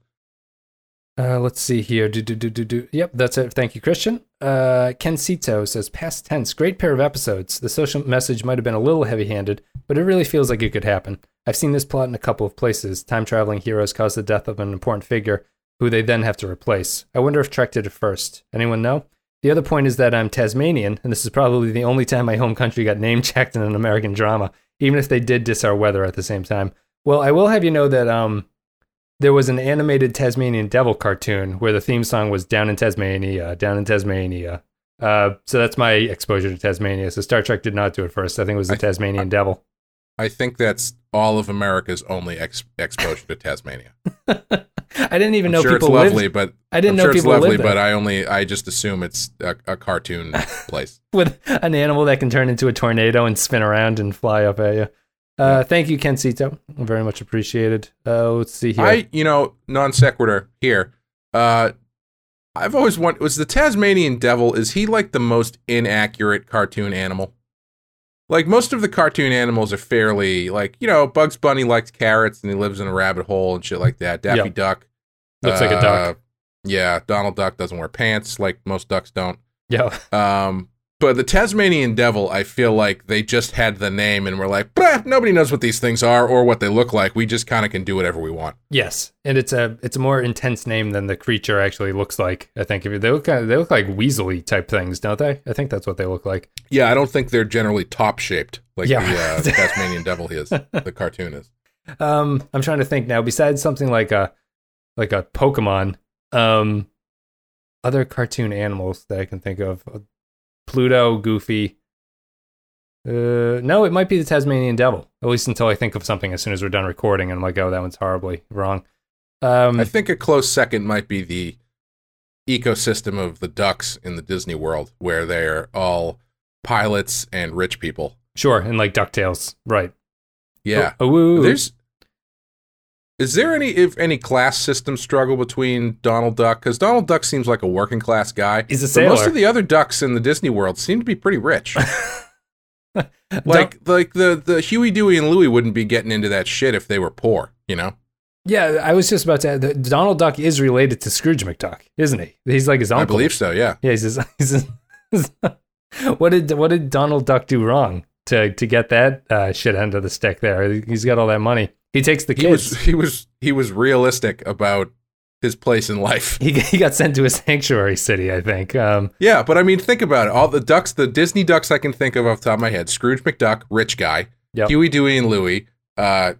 Uh, let's see here. Do, do, do, do, do. Yep, that's it. Thank you, Christian. Uh, Ken Sito says, past tense, great pair of episodes. The social message might have been a little heavy handed, but it really feels like it could happen. I've seen this plot in a couple of places. Time traveling heroes cause the death of an important figure who they then have to replace. I wonder if Trek did it first. Anyone know? The other point is that I'm Tasmanian, and this is probably the only time my home country got name checked in an American drama, even if they did diss our weather at the same time. Well, I will have you know that um, there was an animated Tasmanian Devil cartoon where the theme song was "Down in Tasmania, Down in Tasmania." Uh, so that's my exposure to Tasmania. So Star Trek did not do it first. I think it was the I- Tasmanian Devil. I think that's all of America's only ex- exposure to Tasmania. I didn't even I'm know sure it's people lived lovely, but I didn't I'm know sure it's lovely, lived but. I only I just assume it's a, a cartoon place. with an animal that can turn into a tornado and spin around and fly up at you. Uh, thank you, Kensito. Very much appreciated. Uh, let's see here. I, you know, non sequitur here. Uh, I've always wondered was the Tasmanian devil, is he like the most inaccurate cartoon animal? Like most of the cartoon animals are fairly like, you know, Bugs Bunny likes carrots and he lives in a rabbit hole and shit like that. Daffy Yep. Duck. Looks like a duck. uh, Yeah, Donald Duck doesn't wear pants like most ducks don't. yeah, Um, but the Tasmanian devil, I feel like they just had the name and were like, nobody knows what these things are or what they look like. We just kind of can do whatever we want. yes, and it's a it's a more intense name than the creature actually looks like. I think if they look kind of, they look like weaselly type things, don't they? I think that's what they look like. Yeah, I don't think they're generally top shaped like Yeah. the, uh, the Tasmanian devil is. The cartoon is. Um, I'm trying to think now. Besides something like a like a Pokemon, um, other cartoon animals that I can think of. Pluto, Goofy. Uh, no, it might be the Tasmanian Devil. At least until I think of something as soon as we're done recording, and I'm like, oh, that one's horribly wrong. Um, I think a close second might be the ecosystem of the ducks in the Disney World, where they're all pilots and rich people. sure, and like Ducktales, right? Yeah, Oh, woo. there's. Is there any if any class system struggle between Donald Duck? Because Donald Duck seems like a working class guy. He's a but most of the other ducks in the Disney World seem to be pretty rich. like like the the Huey, Dewey, and Louie wouldn't be getting into that shit if they were poor. You know. Yeah, I was just about to add that Donald Duck is related to Scrooge McDuck, isn't he? He's like his uncle. I believe so. Yeah. Yeah, he's his, he's his, what did what did Donald Duck do wrong to to get that uh, shit end of the stick there? He's got all that money. He takes the He kids. was he was he was realistic about his place in life. He, he got sent to a sanctuary city, I think. Um, Yeah, but I mean, think about it. All the ducks, the Disney ducks I can think of off the top of my head: Scrooge McDuck, rich guy; Yep. Huey, Dewey, and Louie, uh,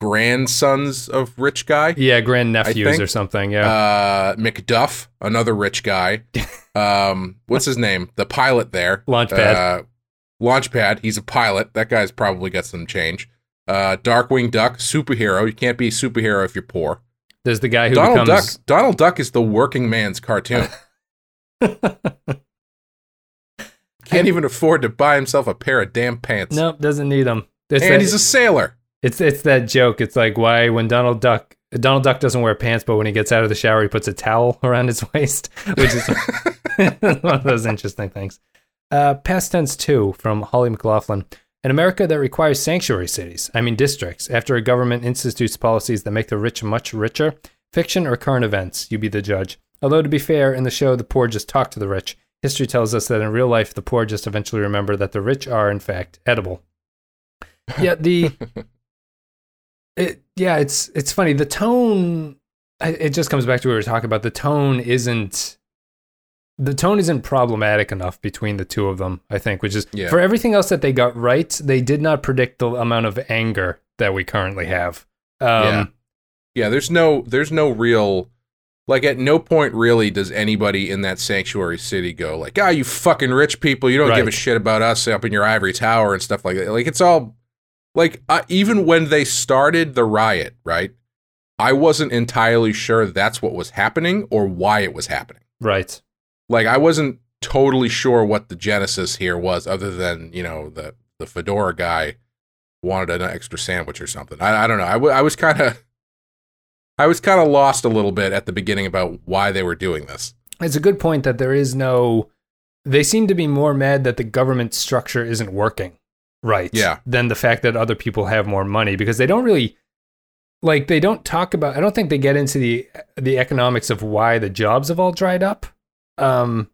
grandsons of rich guy; yeah, grand nephews or something. Yeah, uh, McDuff, another rich guy. um, what's his name? The pilot there, Launchpad. Uh, Launchpad. He's a pilot. That guy's probably got some change. Uh, Darkwing Duck, superhero. You can't be a superhero if you're poor. There's the guy who Donald becomes Duck. Donald Duck is the working man's cartoon. Can't even afford to buy himself a pair of damn pants. nope, doesn't need them. It's and that, he's a sailor. it's it's that joke. It's like why when Donald Duck Donald Duck doesn't wear pants, but when he gets out of the shower, he puts a towel around his waist, which is one of those interesting things. Uh, past tense two from Holly McLaughlin. An America that requires sanctuary cities, I mean districts, after a government institutes policies that make the rich much richer. Fiction or current events, you be the judge. Although to be fair, in the show, the poor just talk to the rich. History tells us that in real life, the poor just eventually remember that the rich are, in fact, edible. Yeah, the it, yeah, it's it's funny. The tone, it just comes back to what we were talking about. The tone isn't the tone isn't problematic enough between the two of them. I think, which is Yeah. for everything else that they got right, they did not predict the amount of anger that we currently have. Um, Yeah. Yeah, there's no there's no real like at no point really does anybody in that sanctuary city go like, "Ah, you fucking rich people, you don't give a shit about us up in your ivory tower and stuff like that." Like it's all like uh, even when they started the riot, right? I wasn't entirely sure that's what was happening or why it was happening. Right. Like I wasn't totally sure what the genesis here was, other than you know the the fedora guy wanted an extra sandwich or something. I, I don't know. I, w- I was kind of I was kind of lost a little bit at the beginning about why they were doing this. It's a good point that there is no. They seem to be more mad that the government structure isn't working right. Yeah. Than the fact that other people have more money because they don't really. Like they don't talk about. I don't think they get into the the economics of why the jobs have all dried up. Um,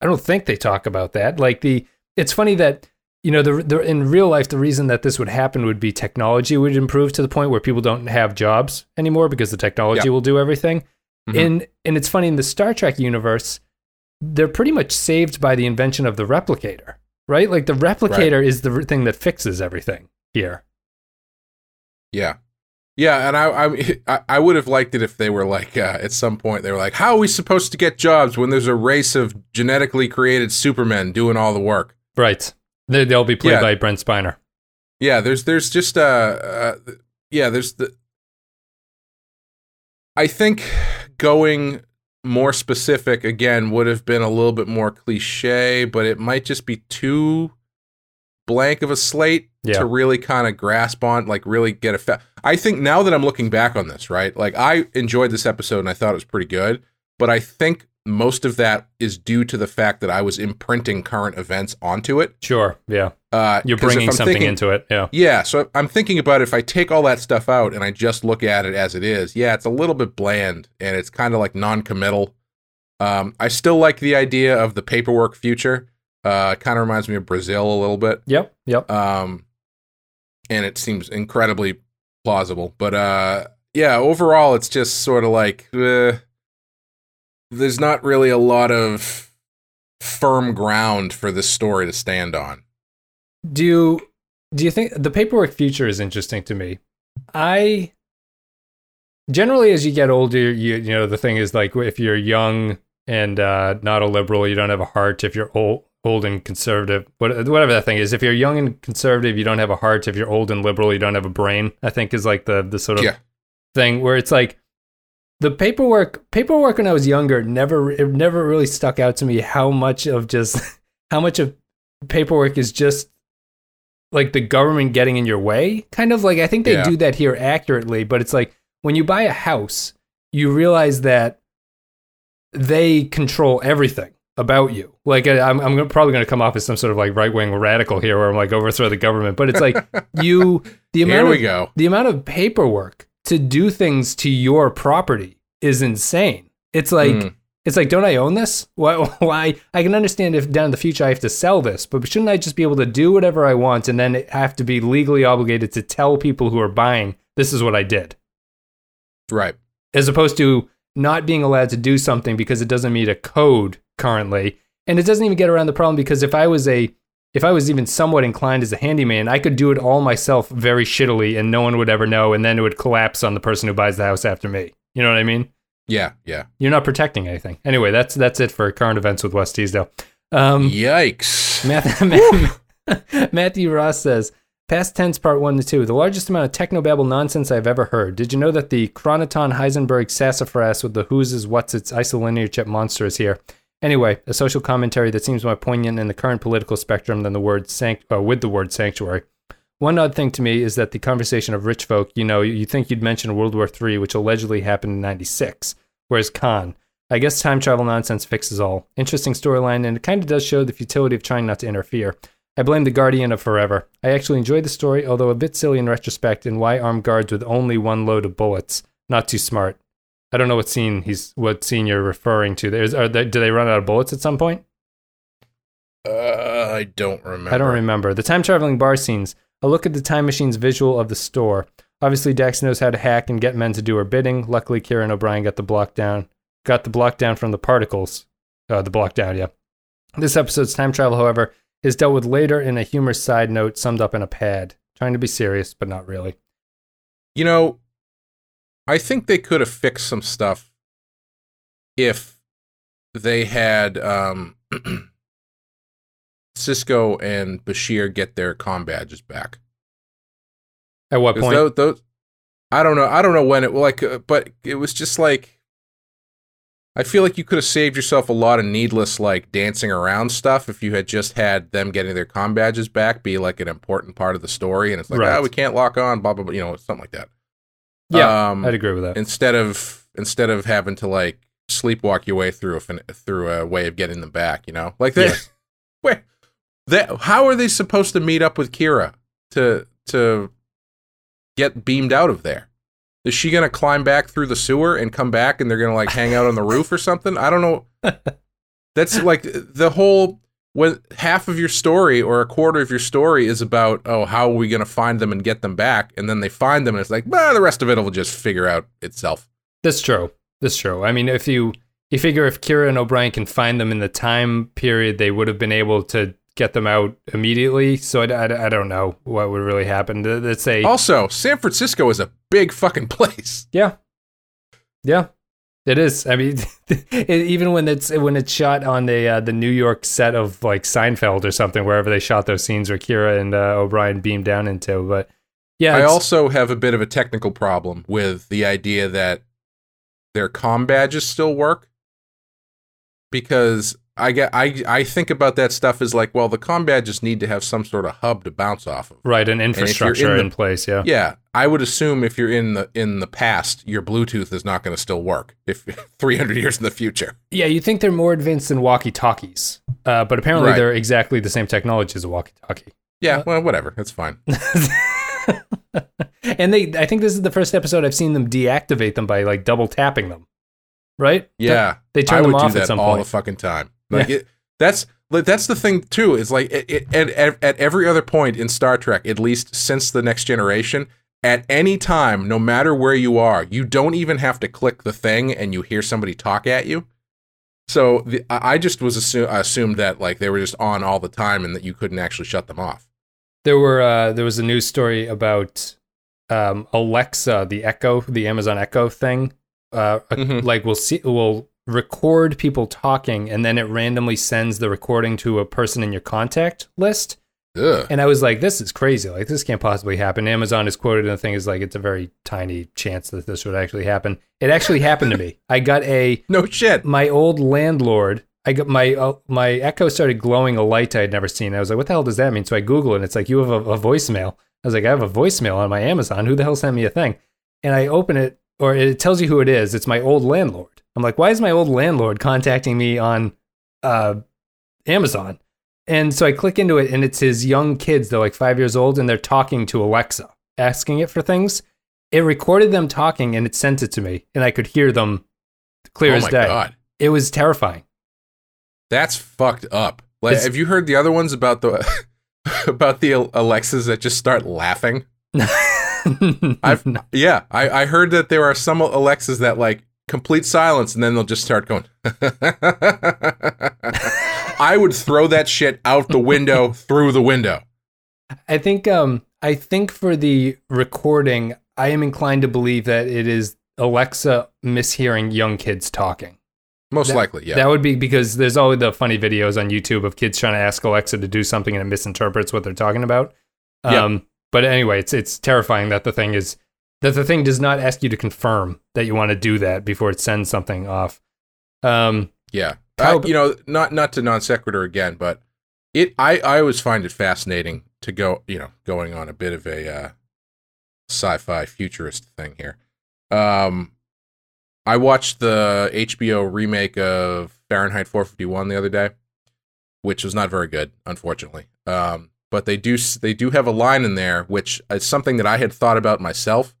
I don't think they talk about that. Like the. It's funny that you know the, the in real life the reason that this would happen would be technology would improve to the point where people don't have jobs anymore because the technology Yeah. will do everything. Mhm. In and it's funny in the Star Trek universe, they're pretty much saved by the invention of the replicator, right? Like the replicator is the thing that fixes everything here. Yeah. Yeah, and I, I I would have liked it if they were like uh, at some point they were like, how are we supposed to get jobs when there's a race of genetically created supermen doing all the work? Right. They, they'll be played Yeah. by Brent Spiner. Yeah, there's there's just uh, uh yeah, there's the I think going more specific again would have been a little bit more cliche, but it might just be too blank of a slate Yeah. to really kind of grasp on, like really get a fa- I think now that I'm looking back on this, right? Like I enjoyed this episode and I thought it was pretty good, but I think most of that is due to the fact that I was imprinting current events onto it. Sure. Yeah. Uh, You're bringing something thinking- into it. Yeah. yeah, so I'm thinking about if I take all that stuff out and I just look at it as it is, yeah, it's a little bit bland and it's kind of like non-committal. Um, I still like the idea of the paperwork future. Uh, kind of reminds me of Brazil a little bit. Yep. Yep. Um, and it seems incredibly plausible. But uh, yeah, overall, it's just sort of like uh, there's not really a lot of firm ground for this story to stand on. Do you do you think the paperwork future is interesting to me? I generally as you get older, you you know the thing is like if you're young, and uh, not a liberal, you don't have a heart. If you're old, old and conservative, whatever that thing is. If you're young and conservative, you don't have a heart. If you're old and liberal, you don't have a brain. I think is like the the sort of Yeah. thing where it's like the paperwork paperwork when I was younger never it never really stuck out to me how much of just how much of paperwork is just like the government getting in your way kind of like I think they Yeah. do that here accurately but it's like when you buy a house you realize that they control everything about you like I- I'm, I'm probably going to come off as some sort of like right-wing radical here where I'm like overthrow the government but it's like you the amount Here we of, go. the amount of paperwork to do things to your property is insane. It's like Mm. it's like don't I own this? Why, why I can understand if down in the future I have to sell this, but shouldn't I just be able to do whatever I want and then have to be legally obligated to tell people who are buying this is what I did, Right. as opposed to not being allowed to do something because it doesn't meet a code currently, and it doesn't even get around the problem because if I was a if I was even somewhat inclined as a handyman, I could do it all myself very shittily and no one would ever know, and then it would collapse on the person who buys the house after me. You know what I mean? Yeah. Yeah. You're not protecting anything. Anyway, that's that's it for current events with West Teasdale. Um, Yikes. Matt, Matthew Ross says, past tense part one to two, the largest amount of technobabble nonsense I've ever heard. Did you know that the Chronoton Heisenberg sassafras with the who's is what's its isolinear chip monster is here? Anyway, a social commentary that seems more poignant in the current political spectrum than the word sanct- uh, with the word sanctuary. One odd thing to me is that the conversation of rich folk, you know, you think you'd mention World War III, which allegedly happened in 96, whereas Khan, I guess time travel nonsense fixes all. Interesting storyline, and it kind of does show the futility of trying not to interfere. I blame the Guardian of Forever. I actually enjoyed the story, although a bit silly in retrospect, and why armed guards with only one load of bullets. Not too smart. I don't know what scene he's what scene you're referring to. There's are they, do they run out of bullets at some point? Uh, I don't remember. I don't remember. The time traveling bar scenes. A look at the time machine's visual of the store. Obviously, Dax knows how to hack and get men to do her bidding. Luckily, Kira and O'Brien got the block down. Got the block down from the particles. Uh, the block down, yeah. This episode's time travel, however, is dealt with later in a humorous side note summed up in a pad. Trying to be serious, but not really. You know, I think they could have fixed some stuff if they had um, Sisko and Bashir get their com badges back. At what point? Those, those, I don't know. I don't know when it like, uh, but it was just like. I feel like you could have saved yourself a lot of needless like dancing around stuff if you had just had them getting their com badges back be like an important part of the story, and it's like, Right. ah, we can't lock on, blah blah blah, you know, something like that. yeah, um, I'd agree with that. instead of instead of having to like sleepwalk your way through a fin- through a way of getting them back, you know, like they, Yeah. wait, that how are they supposed to meet up with Kira to to get beamed out of there? Is she gonna climb back through the sewer and come back, and they're gonna like hang out on the roof or something? I don't know. That's like the whole when half of your story or a quarter of your story is about oh how are we gonna find them and get them back, and then they find them and it's like bah, the rest of it will just figure out itself. That's true. That's true. I mean, if you you figure if Kira and O'Brien can find them in the time period, they would have been able to get them out immediately. So I, I, I don't know what would really happen. Let's say, Also, San Francisco is a big fucking place. yeah, yeah, it is. I mean, it, even when it's when it's shot on the uh, the New York set of like Seinfeld or something, wherever they shot those scenes where Kira and uh, O'Brien beamed down into. But yeah, I also have a bit of a technical problem with the idea that their com badges still work because I get I I think about that stuff as like well the com badges need to have some sort of hub to bounce off of. right an if you're infrastructure in in, the- place. Yeah. Yeah, I would assume if you're in the in the past, your Bluetooth is not going to still work if 300 years in the future. Yeah, you think they're more advanced than walkie-talkies, uh, but apparently Right. they're exactly the same technology as a walkie-talkie. Yeah, well, whatever, it's fine. and they, I think this is the first episode I've seen them deactivate them by like double tapping them. Right? Yeah, They turn I them would off do at that some all point. the fucking time. Like it, that's like, that's the thing too. Is like it, it, at, at every other point in Star Trek, at least since the Next Generation, at any time, no matter where you are, you don't even have to click the thing, and you hear somebody talk at you. So the, I just was assu- assumed that like they were just on all the time, and that you couldn't actually shut them off. There were uh, there was a news story about um, Alexa, the Echo, the Amazon Echo thing. Uh, Mhm. Like we'll see, will record people talking and then it randomly sends the recording to a person in your contact list. Ugh. And I was like, this is crazy. Like, this can't possibly happen. Amazon is quoted, in the thing is like, it's a very tiny chance that this would actually happen. It actually happened to me. I got a No shit. my old landlord. I got my uh, my Echo started glowing a light I had never seen. I was like, what the hell does that mean? So I Google it. And it's like you have a, a voicemail. I was like, I have a voicemail on my Amazon. Who the hell sent me a thing? And I open it, or it tells you who it is. It's my old landlord. I'm like, why is my old landlord contacting me on uh, Amazon? And so I click into it, and it's his young kids. They're like five years old, and they're talking to Alexa, asking it for things. It recorded them talking, and it sent it to me, and I could hear them clear oh as my day. god. It was terrifying. That's fucked up. Like, It's- have you heard the other ones about the about the Alexas that just start laughing? I've yeah, I, I heard that there are some Alexas that like complete silence and then they'll just start going. I would throw that shit out the window through the window. I think um I think for the recording, I am inclined to believe that it is Alexa mishearing young kids talking. Most That- likely, yeah. That would be because there's always the funny videos on YouTube of kids trying to ask Alexa to do something and it misinterprets what they're talking about. Um, but anyway, it's it's terrifying that the thing is that the thing does not ask you to confirm that you want to do that before it sends something off. Um, Yeah, I, you know, not not to non sequitur again, but it I I always find it fascinating to go, you know, going on a bit of a uh, sci-fi futurist thing here. Um, I watched the HBO remake of Fahrenheit 451 the other day, which was not very good, unfortunately. Um, but they do they do have a line in there which is something that I had thought about myself,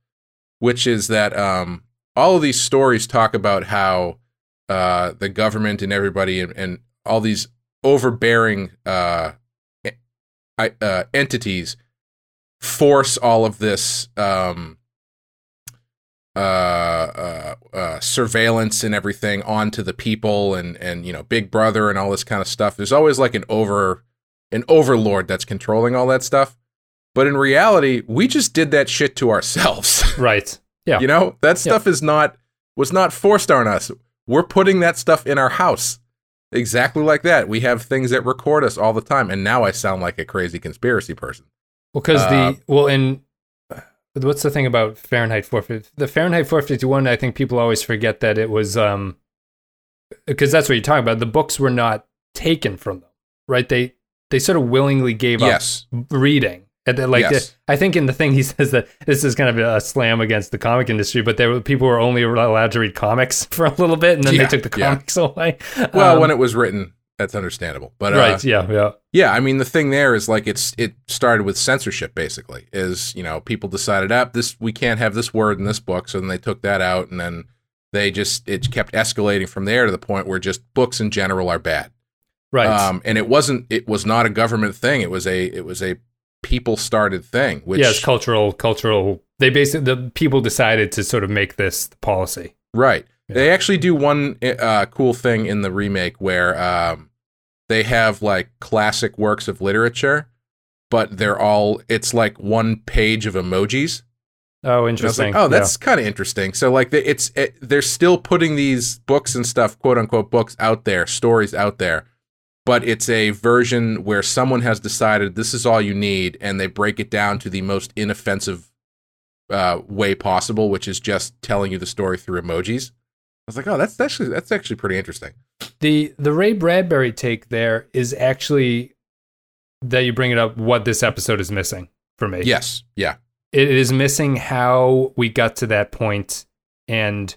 which is that um, all of these stories talk about how uh, the government and everybody and, and all these overbearing uh, uh, entities force all of this um, uh, uh, uh, surveillance and everything onto the people and and you know Big Brother and all this kind of stuff. There's always like an over an overlord that's controlling all that stuff. But in reality, we just did that shit to ourselves. right. Yeah. You know, that stuff is not was not forced on us. We're putting that stuff in our house. Exactly like that. We have things that record us all the time. And now I sound like a crazy conspiracy person. Well, because Uh, the well, in what's the thing about Fahrenheit 450? The Fahrenheit 451, I think people always forget that it was um because that's what you're talking about. The books were not taken from them, right? They they sort of willingly gave Yes. up reading. And then, like Yes. the- I think in the thing he says that this is kind of a slam against the comic industry, but there were people were only allowed to read comics for a little bit, and then Yeah, they took the yeah. comics away. Well, Um, when it was written, that's understandable. But uh, right, yeah, yeah. Yeah, I mean the thing there is like it's it started with censorship basically. Is you know people decided up this we can't have this word in this book, so then they took that out, and then they just it kept escalating from there to the point where just books in general are bad. Right. Um, and it wasn't it was not a government thing. It was a it was a people started thing. Which yes, cultural, cultural. They basically the people decided to sort of make this the policy. Right. They actually do one uh, cool thing in the remake where um, they have like classic works of literature, but they're all it's like one page of emojis. Oh, And I was interesting. like, oh, that's kind of interesting. So like, it's it, they're still putting these books and stuff, quote unquote, books out there, stories out there, but it's a version where someone has decided this is all you need, and they break it down to the most inoffensive uh, way possible, which is just telling you the story through emojis. I was like, oh, that's actually that's actually pretty interesting. the the Ray Bradbury take there is actually that you bring it up. What this episode is missing for me. Yes, yeah, it is missing how we got to that point and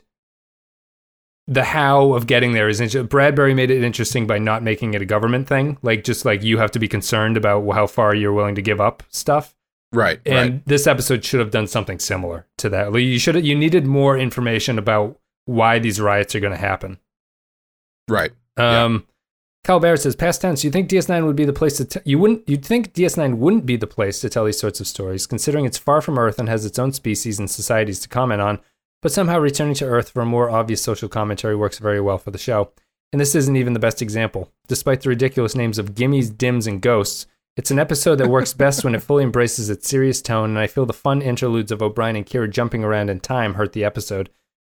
the how of getting there is interesting. Bradbury made it interesting by not making it a government thing, like just like you have to be concerned about how far you're willing to give up stuff. right, And right, this episode should have done something similar to that. Like, You should you needed more information about why these riots are going to happen. right. Yeah. Um, Kyle Barrett says, past tense. You think DS9 would be the place to? T- you wouldn't. You'd think DS9 wouldn't be the place to tell these sorts of stories, considering it's far from Earth and has its own species and societies to comment on. But somehow returning to Earth for a more obvious social commentary works very well for the show. And this isn't even the best example. Despite the ridiculous names of Gimmies, Dims, and Ghosts, it's an episode that works best when it fully embraces its serious tone. And I feel the fun interludes of O'Brien and Kira jumping around in time hurt the episode.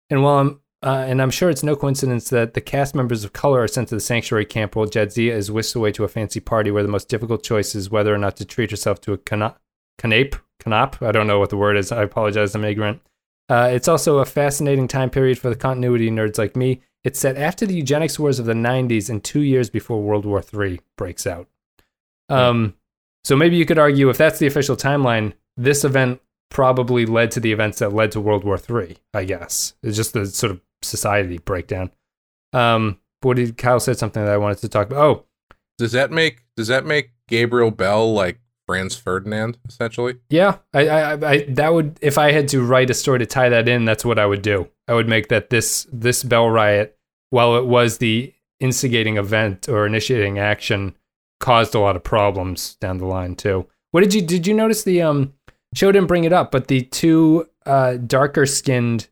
And while I'm Uh, and I'm sure it's no coincidence that the cast members of color are sent to the sanctuary camp while Jadzia is whisked away to a fancy party where the most difficult choice is whether or not to treat herself to a cana- canape. Canop? I don't know what the word is. I apologize, I'm ignorant. Uh, it's also a fascinating time period for the continuity nerds like me. It's set after the eugenics wars of the 90s and two years before World War III breaks out. Um, so maybe you could argue if that's the official timeline, this event probably led to the events that led to World War III, I guess. It's just the sort of society breakdown. Um, but what did Kyle said something that I wanted to talk about? Oh, Does that make does that make Gabriel Bell like Franz Ferdinand essentially? Yeah, I, I, I, that would if I had to write a story to tie that in, that's what I would do. I would make that this this Bell riot, while it was the instigating event or initiating action, caused a lot of problems down the line too. What did you did you notice the um show didn't bring it up, but the two uh, darker skinned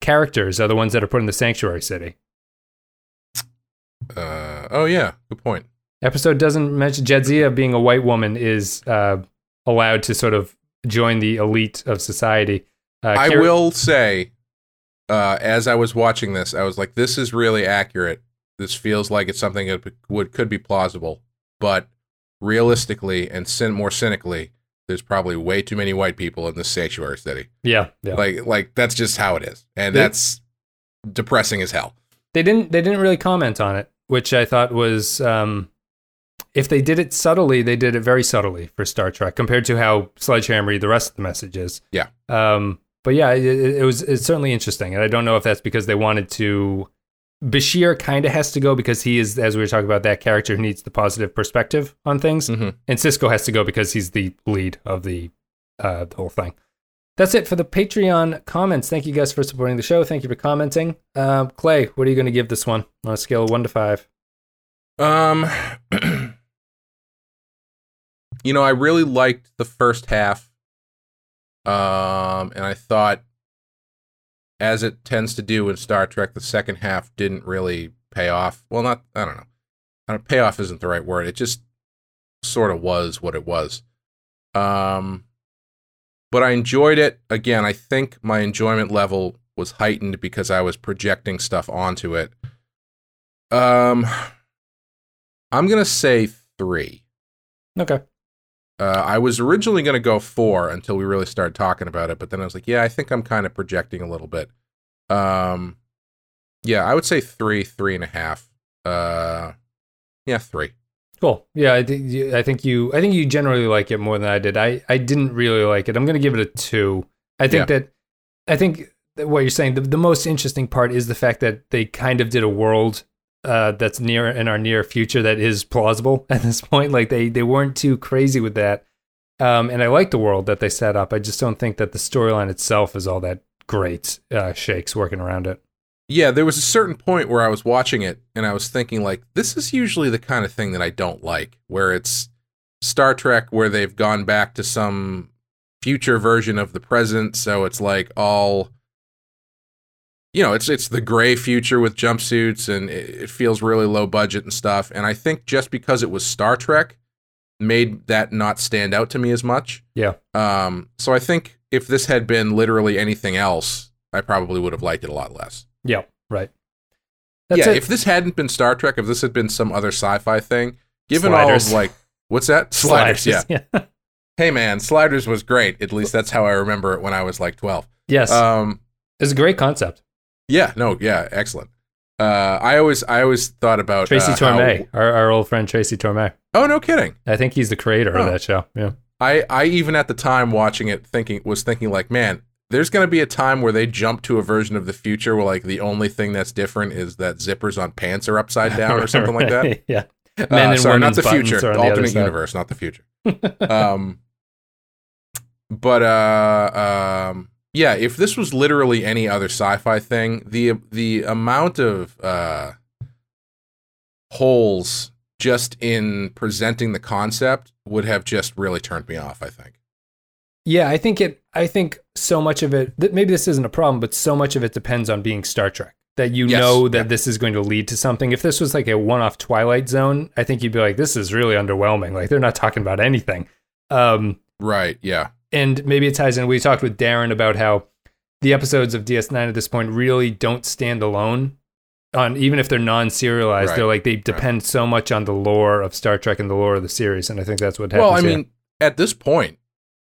characters are the ones that are put in the sanctuary city. Uh oh yeah, good point. Episode doesn't mention Jadzia being a white woman is uh, allowed to sort of join the elite of society. Uh, I will say, uh, as I was watching this, I was like, "This is really accurate. This feels like it's something that would could be plausible." But realistically and cyn- more cynically, there's probably way too many white people in this sanctuary city. Yeah, yeah. Like, like that's just how it is, and They- that's depressing as hell. they didn't they didn't really comment on it, which I thought was um, if they did it subtly, they did it very subtly for Star Trek compared to how sledgehammery the rest of the message is. Yeah. Um, but yeah, it, it was it's certainly interesting, and I don't know if that's because they wanted to. Bashir kind of has to go because he is, as we were talking about, that character who needs the positive perspective on things, Mhm. and Sisko has to go because he's the lead of the uh, the whole thing. That's it for the Patreon comments. Thank you guys for supporting the show. Thank you for commenting. Uh, Clay, what are you going to give this one on a scale of one to five? Um, you know, I really liked the first half. Um, and I thought, as it tends to do in Star Trek, the second half didn't really pay off. Well, not, I don't know. I don't, payoff isn't the right word. It just sort of was what it was. Um, but I enjoyed it. Again, I think my enjoyment level was heightened because I was projecting stuff onto it. Um, I'm gonna say three. Okay. Uh, I was originally gonna go four until we really started talking about it, but then I was like, yeah, I think I'm kind of projecting a little bit. Um, yeah, I would say three, three and a half. Uh, yeah, three. Cool. Yeah, I think you- I think you I think you generally like it more than I did. I I didn't really like it. I'm going to give it a 2. I think Yeah. that I think that what you're saying the, the most interesting part is the fact that they kind of did a world uh, that's near in our near future that is plausible at this point. Like they they weren't too crazy with that. Um, and I like the world that they set up. I just don't think that the storyline itself is all that great. Uh, shakes working around it. Yeah, there was a certain point where I was watching it and I was thinking like this is usually the kind of thing that I don't like where it's Star Trek where they've gone back to some future version of the present so it's like all you know, it's it's the gray future with jumpsuits and it, it feels really low budget and stuff and I think just because it was Star Trek made that not stand out to me as much. Yeah. Um so I think if this had been literally anything else, I probably would have liked it a lot less Yeah. Right. That's yeah, it. if this hadn't been Star Trek, if this had been some other sci-fi thing, given all Sliders. of like what's that? Sliders, yeah. yeah. Hey man, Sliders was great. At least that's how I remember it when I was like 12. yes. Um it's a great concept. Yeah, no, yeah, excellent. Uh I always I always thought about Tracy uh, how- Torme, our, our old friend Tracy Torme. Oh, no kidding. I think he's the creator Oh. of that show. Yeah. I I even at the time watching it thinking was thinking like, man, there's going to be a time where they jump to a version of the future where like the only thing that's different is that zippers on pants are upside down or something like that. yeah. Uh, Men and sorry, not the future, the the alternate universe, not the future. um, but uh, um, yeah, if this was literally any other sci-fi thing, the the amount of uh, holes just in presenting the concept would have just really turned me off. I think. Yeah, I think it. I think so much of it. Th- maybe this isn't a problem, but so much of it depends on being Star Trek. That you Yes, know that yeah. this is going to lead to something. If this was like a one-off Twilight Zone, I think you'd be like, "This is really underwhelming." Like they're not talking about anything. Um, Right. Yeah. And maybe it ties in. We talked with Darren about how the episodes of DS9 at this point really don't stand alone. On even if they're non-serialized, Right. they're like they depend so much on the lore of Star Trek and the lore of the series, and I think that's what happens. Well, I here. mean, at this point,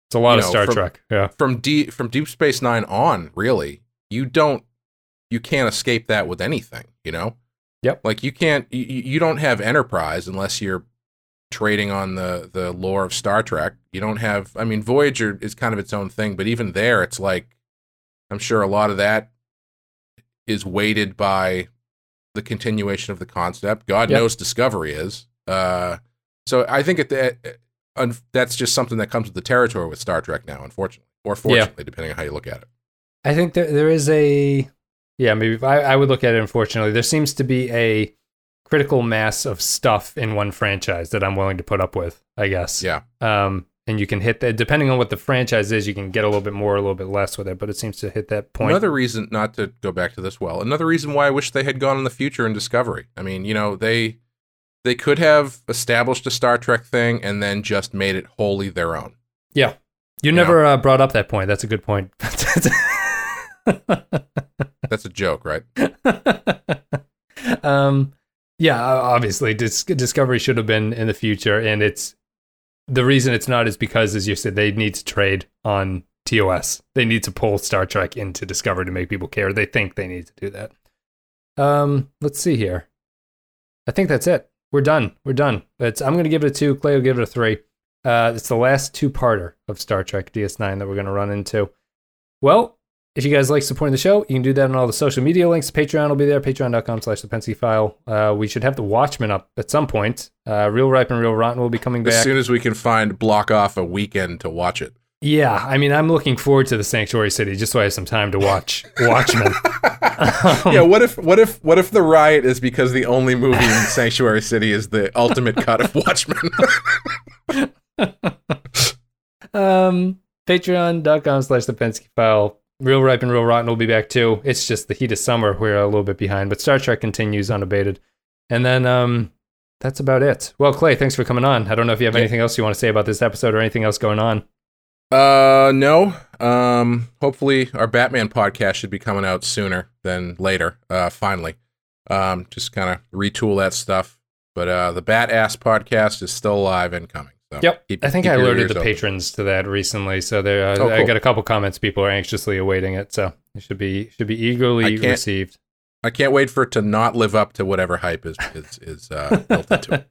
it's a lot of know, Star from- Trek. Yeah, from D from Deep Space Nine on, really, you don't you can't escape that with anything, you know. Yep. Like you can't you, you don't have Enterprise unless you're trading on the the lore of Star Trek. You don't have. I mean, Voyager is kind of its own thing, but even there, it's like I'm sure a lot of that is weighted by the continuation of the concept. God Yep. knows Discovery is. Uh, so I think at the, un- that's just something that comes with the territory with Star Trek now, unfortunately, or fortunately, depending on how you look at it. I think there there is a yeah maybe I, I would look at it. Unfortunately, there seems to be a critical mass of stuff in one franchise that I'm willing to put up with. I guess. Yeah. Um, and you can hit that depending on what the franchise is. You can get a little bit more, a little bit less with it, but it seems to hit that point. Another reason, not to go back to this well, another reason why I wish they had gone in the future in Discovery. I mean, you know, they they could have established a Star Trek thing and then just made it wholly their own. yeah. You Yeah. never uh, brought up that point. That's a good point. That's a joke, right? um, yeah, obviously, Dis- Discovery should have been in the future, and it's the reason it's not is because, as you said, they need to trade on TOS. They need to pull Star Trek into Discovery to make people care. They think they need to do that. Um, let's see here. I think that's it. We're done. We're done. It's, I'm going to give it a two. Clay will give it a three. Uh, it's the last two-parter of Star Trek DS9 that we're going to run into. Well, if you guys like supporting the show, you can do that on all the social media links. Patreon will be there, patreon.com slash the Pensky file. Uh, we should have the Watchmen up at some point. Uh, Real Ripe and Real Rotten will be coming back. As soon as we can find block off a weekend to watch it. yeah, I mean, I'm looking forward to the Sanctuary City just so I have some time to watch Watchmen. yeah, what if what if what if the riot is because the only movie in Sanctuary City is the ultimate cut of Watchmen? um, patreon.com slash the Pensky file. Real Ripe and Real Rotten will be back too. It's just the heat of summer. We're a little bit behind, but Star Trek continues unabated. And then um, that's about it. Well, Clay, thanks for coming on. I don't know if you have Yeah. anything else you want to say about this episode or anything else going on. Uh, no. Um, hopefully our Batman podcast should be coming out sooner than later. Uh, finally. Um, just kind of retool that stuff. But uh, the Bat Ass podcast is still alive and coming. So Yep. keep- I think I alerted the patrons to that recently, so there uh, Oh, I got a couple comments. People are anxiously awaiting it, so it should be should be eagerly I received. I can't wait for it to not live up to whatever hype is is, is uh, built into it.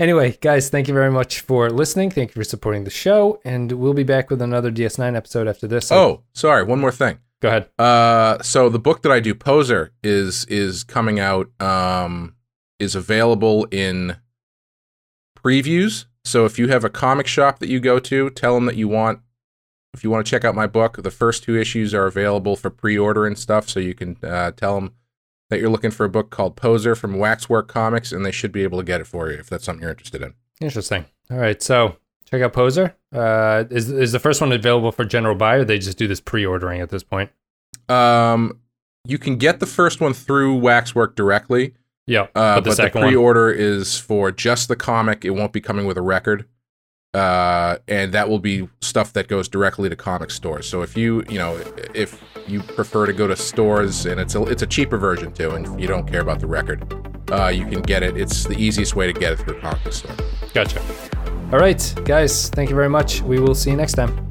Anyway, guys, thank you very much for listening. Thank you for supporting the show, and we'll be back with another DS9 episode after this. So Oh, sorry. One more thing. go ahead. Uh, so the book that I do, Poser, is is coming out. Um, is available in previews. So if you have a comic shop that you go to, tell them that you want. If you want to check out my book, the first two issues are available for pre-order and stuff. So you can uh, tell them that you're looking for a book called Poser from Waxwork Comics, and they should be able to get it for you if that's something you're interested in. Interesting. All right, so check out Poser. Uh, is is the first one available for general buy, or they just do this pre-ordering at this point? Um, you can get the first one through Waxwork directly. Yeah, Uh, but the but the second one. pre-order is for just the comic. It won't be coming with a record, uh, and that will be stuff that goes directly to comic stores. So if you, you know, if you prefer to go to stores, and it's a it's a cheaper version too, and you don't care about the record, uh, you can get it. It's the easiest way to get it through a comic store. Gotcha. All right, guys, thank you very much. We will see you next time.